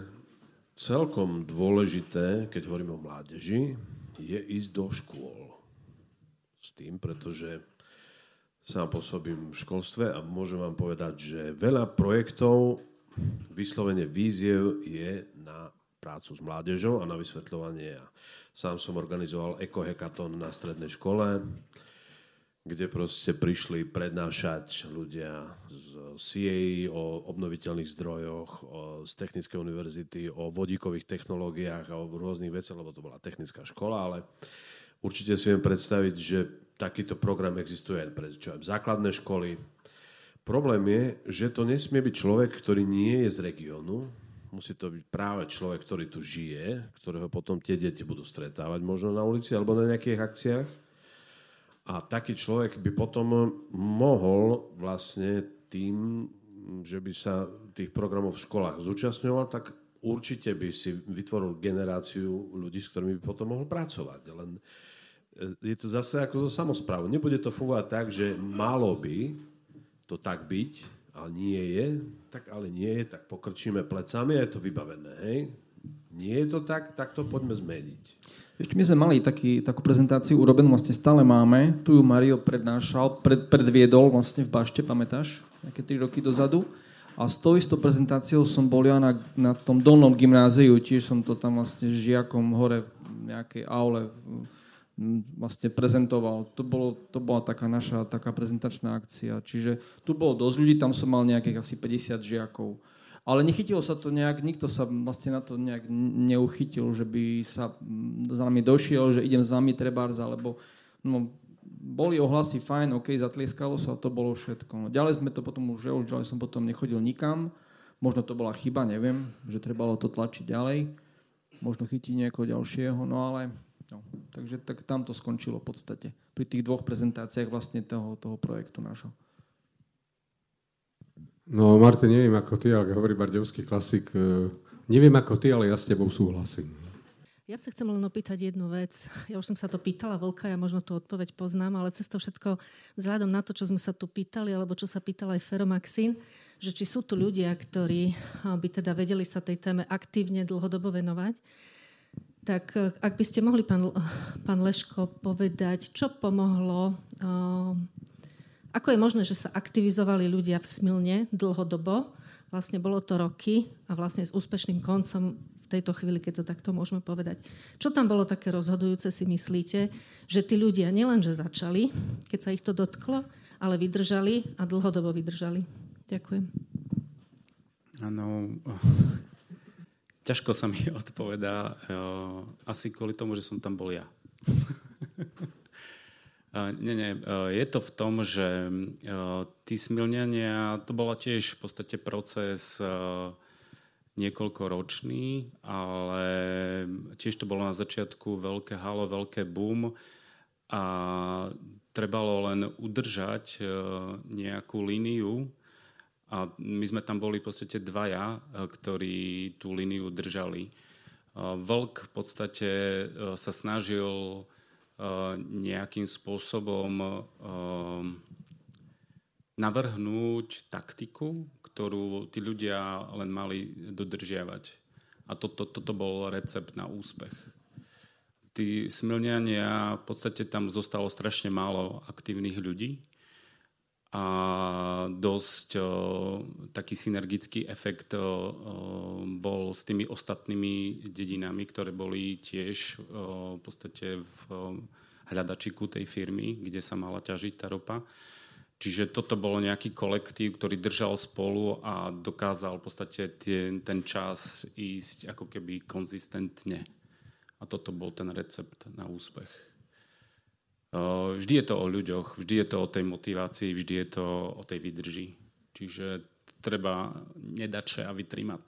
celkom dôležité, keď hovoríme o mládeži, je ísť do škôl. S tým, pretože sám pôsobím v školstve a môžem vám povedať, že veľa projektov, vyslovene víziev je na prácu s mládežou a na vysvetľovanie. Sám som organizoval ekohekaton na strednej škole, kde proste prišli prednášať ľudia z CAE o obnoviteľných zdrojoch, o, z Technickej univerzity, o vodíkových technológiách a o rôznych veciach, lebo to bola technická škola, ale určite si viem predstaviť, že takýto program existuje aj pre čo aj základné školy. Problém je, že to nesmie byť človek, ktorý nie je z regiónu. Musí to byť práve človek, ktorý tu žije, ktorého potom tie deti budú stretávať možno na ulici alebo na nejakých akciách. A taký človek by potom mohol vlastne tým, že by sa tých programov v školách zúčastňoval, tak určite by si vytvoril generáciu ľudí, s ktorými by potom mohol pracovať. Len je to zase ako zo samozprávu. Nebude to fungovať tak, že malo by to tak byť, ale nie je, tak ale nie je, tak pokrčíme plecami a je to vybavené. Hej? Nie je to tak, tak to poďme zmeniť. Ešte my sme mali taký, takú prezentáciu urobenú, vlastne stále máme. Tu ju Mario prednášal, pred, predviedol vlastne v Bašte, pamätáš? Nejaké 3 roky dozadu. A s tou istou prezentáciou som bol ja na, na tom dolnom gymnáziu, tiež som to tam vlastne žiakom hore v nejakej aule vlastne prezentoval. To, bolo, to bola taká naša taká prezentačná akcia. Čiže tu bolo dosť ľudí, tam som mal nejakých asi 50 žiakov. Ale nechytilo sa to nejak, nikto sa vlastne na to nejak neuchytil, že by sa za nami došiel, že idem s vami trebárs, alebo no, boli ohlasy fajn, OK, zatlieskalo sa, to bolo všetko. Ďalej sme to potom už, ja už ďalej som potom nechodil nikam, možno to bola chyba, neviem, že trebalo to tlačiť ďalej možno chytí niekoho ďalšieho, no ale no, takže tak tam to skončilo v podstate. Pri tých dvoch prezentáciách vlastne toho, toho projektu nášho. No Martin, neviem ako ty, ale hovorí bardevský klasik, e, neviem ako ty, ale ja s tebou súhlasím. Ja sa chcem len opýtať jednu vec. Ja už som sa to pýtala Volka, ja možno tú odpoveď poznám, ale cez to všetko, vzhľadom na to, čo sme sa tu pýtali, alebo čo sa pýtal aj Feromaxin, že či sú tu ľudia, ktorí by teda vedeli sa tej téme aktívne dlhodobo venovať, tak e, ak by ste mohli, pán, pán Leško, povedať, čo pomohlo, ako je možné, že sa aktivizovali ľudia v Smilne dlhodobo, vlastne bolo to roky a vlastne s úspešným koncom v tejto chvíli, keď to takto môžeme povedať. Čo tam bolo také rozhodujúce, si myslíte, že tí ľudia nielenže začali, keď sa ich to dotklo, ale vydržali a dlhodobo vydržali. Ďakujem. Áno, ťažko sa mi odpovedá. Asi kvôli tomu, že som tam bol ja. Nie, nie. Je to v tom, že tí smilňania, to bola tiež v podstate proces niekoľkoročný, ale tiež to bolo na začiatku veľké halo, veľké boom a trebalo len udržať e, nejakú líniu a my sme tam boli v podstate dvaja, e, ktorí tú líniu držali. E, Vlk v podstate sa snažil nejakým spôsobom navrhnúť taktiku, ktorú tí ľudia len mali dodržiavať. A toto to, to, to bol recept na úspech. Tí smilňania, v podstate tam zostalo strašne málo aktívnych ľudí a dosť o, taký synergický efekt o, bol s tými ostatnými dedinami, ktoré boli tiež o, v podstate v hľadačiku tej firmy, kde sa mala ťažiť tá ropa. Čiže toto bolo nejaký kolektív, ktorý držal spolu a dokázal v podstate tie, ten čas ísť ako keby konzistentne. A toto bol ten recept na úspech. Vždy je to o ľuďoch, vždy je to o tej motivácii, vždy je to o tej vydrži. Čiže treba nedať a vytrimať.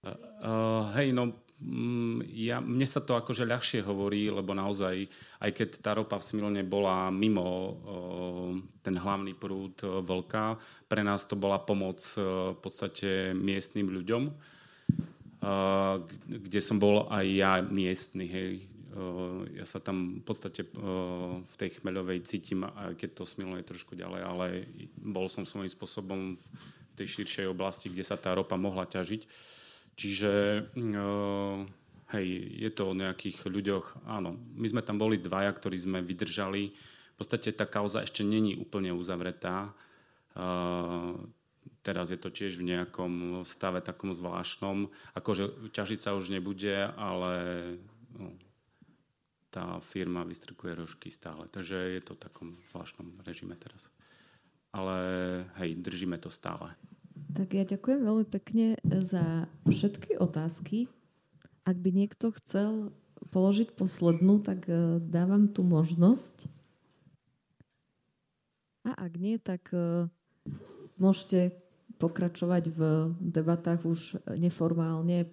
Uh, hej, no Mm, ja, mne sa to akože ľahšie hovorí, lebo naozaj, aj keď tá ropa v Smilne bola mimo o, ten hlavný prúd o, Vlka, pre nás to bola pomoc o, v podstate miestnym ľuďom, kde som bol aj ja miestny, hej. O, ja sa tam v podstate o, v tej chmeľovej cítim, keď to Smilno je trošku ďalej, ale bol som svojím spôsobom v tej širšej oblasti, kde sa tá ropa mohla ťažiť. Čiže uh, hej, je to o nejakých ľuďoch, áno. My sme tam boli dvaja, ktorí sme vydržali. V podstate tá kauza ešte není úplne uzavretá. Teraz je to tiež v nejakom stave takom zvláštnom. Akože ťažiť sa už nebude, ale no, tá firma vystrkuje rožky stále. Takže je to v takom zvláštnom režime teraz. Ale hej, držíme to stále. Tak ja ďakujem veľmi pekne za všetky otázky. Ak by niekto chcel položiť poslednú, tak e, dávam tu možnosť. A ak nie, tak e, môžete pokračovať v debatách už neformálne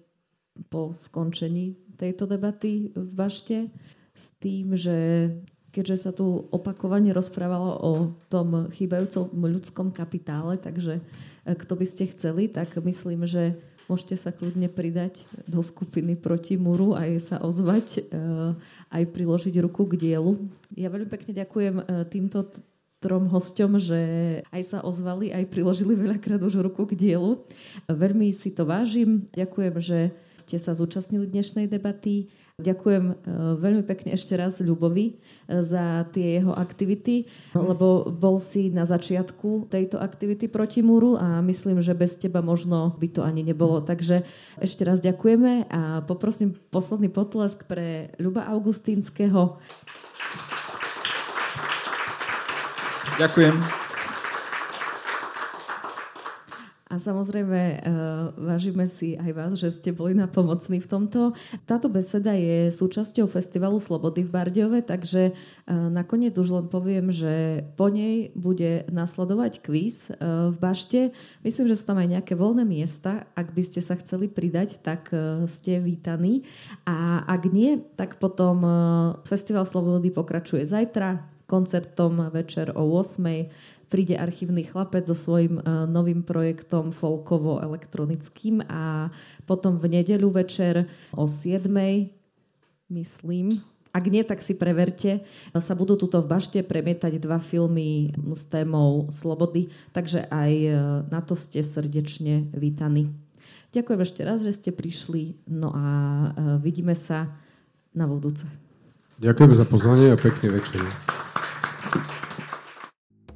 po skončení tejto debaty v Bašte s tým, že keďže sa tu opakovane rozprávalo o tom chýbajúcom ľudskom kapitále, takže kto by ste chceli, tak myslím, že môžete sa kľudne pridať do skupiny proti múru a aj sa ozvať, eh, aj priložiť ruku k dielu. Ja veľmi pekne ďakujem eh, týmto trom hosťom, že aj sa ozvali, aj priložili veľakrát už ruku k dielu. Veľmi si to vážim. Ďakujem, že ste sa zúčastnili dnešnej debaty. Ďakujem e, veľmi pekne ešte raz Ľubovi e, za tie jeho aktivity, lebo bol si na začiatku tejto aktivity proti múru a myslím, že bez teba možno by to ani nebolo. Takže ešte raz ďakujeme a poprosím posledný potlesk pre Ľuba Augustínskeho. Ďakujem. A samozrejme, uh, vážime si aj vás, že ste boli napomocní v tomto. Táto beseda je súčasťou Festivalu Slobody v Bardiove, takže uh, nakoniec už len poviem, že po nej bude nasledovať kvíz uh, v Bašte. Myslím, že sú tam aj nejaké voľné miesta. Ak by ste sa chceli pridať, tak ste vítaní. A ak nie, tak potom Festival Slobody pokračuje zajtra koncertom večer o 8 príde archívny chlapec so svojím uh, novým projektom folkovo-elektronickým a potom v nedeľu večer o 7 myslím, ak nie, tak si preverte. Sa budú tuto v bašte premietať dva filmy s témou slobody, takže aj e, na to ste srdečne vítaní. Ďakujem ešte raz, že ste prišli, no a e, vidíme sa na budúce. Ďakujem za pozvanie a pekný večer.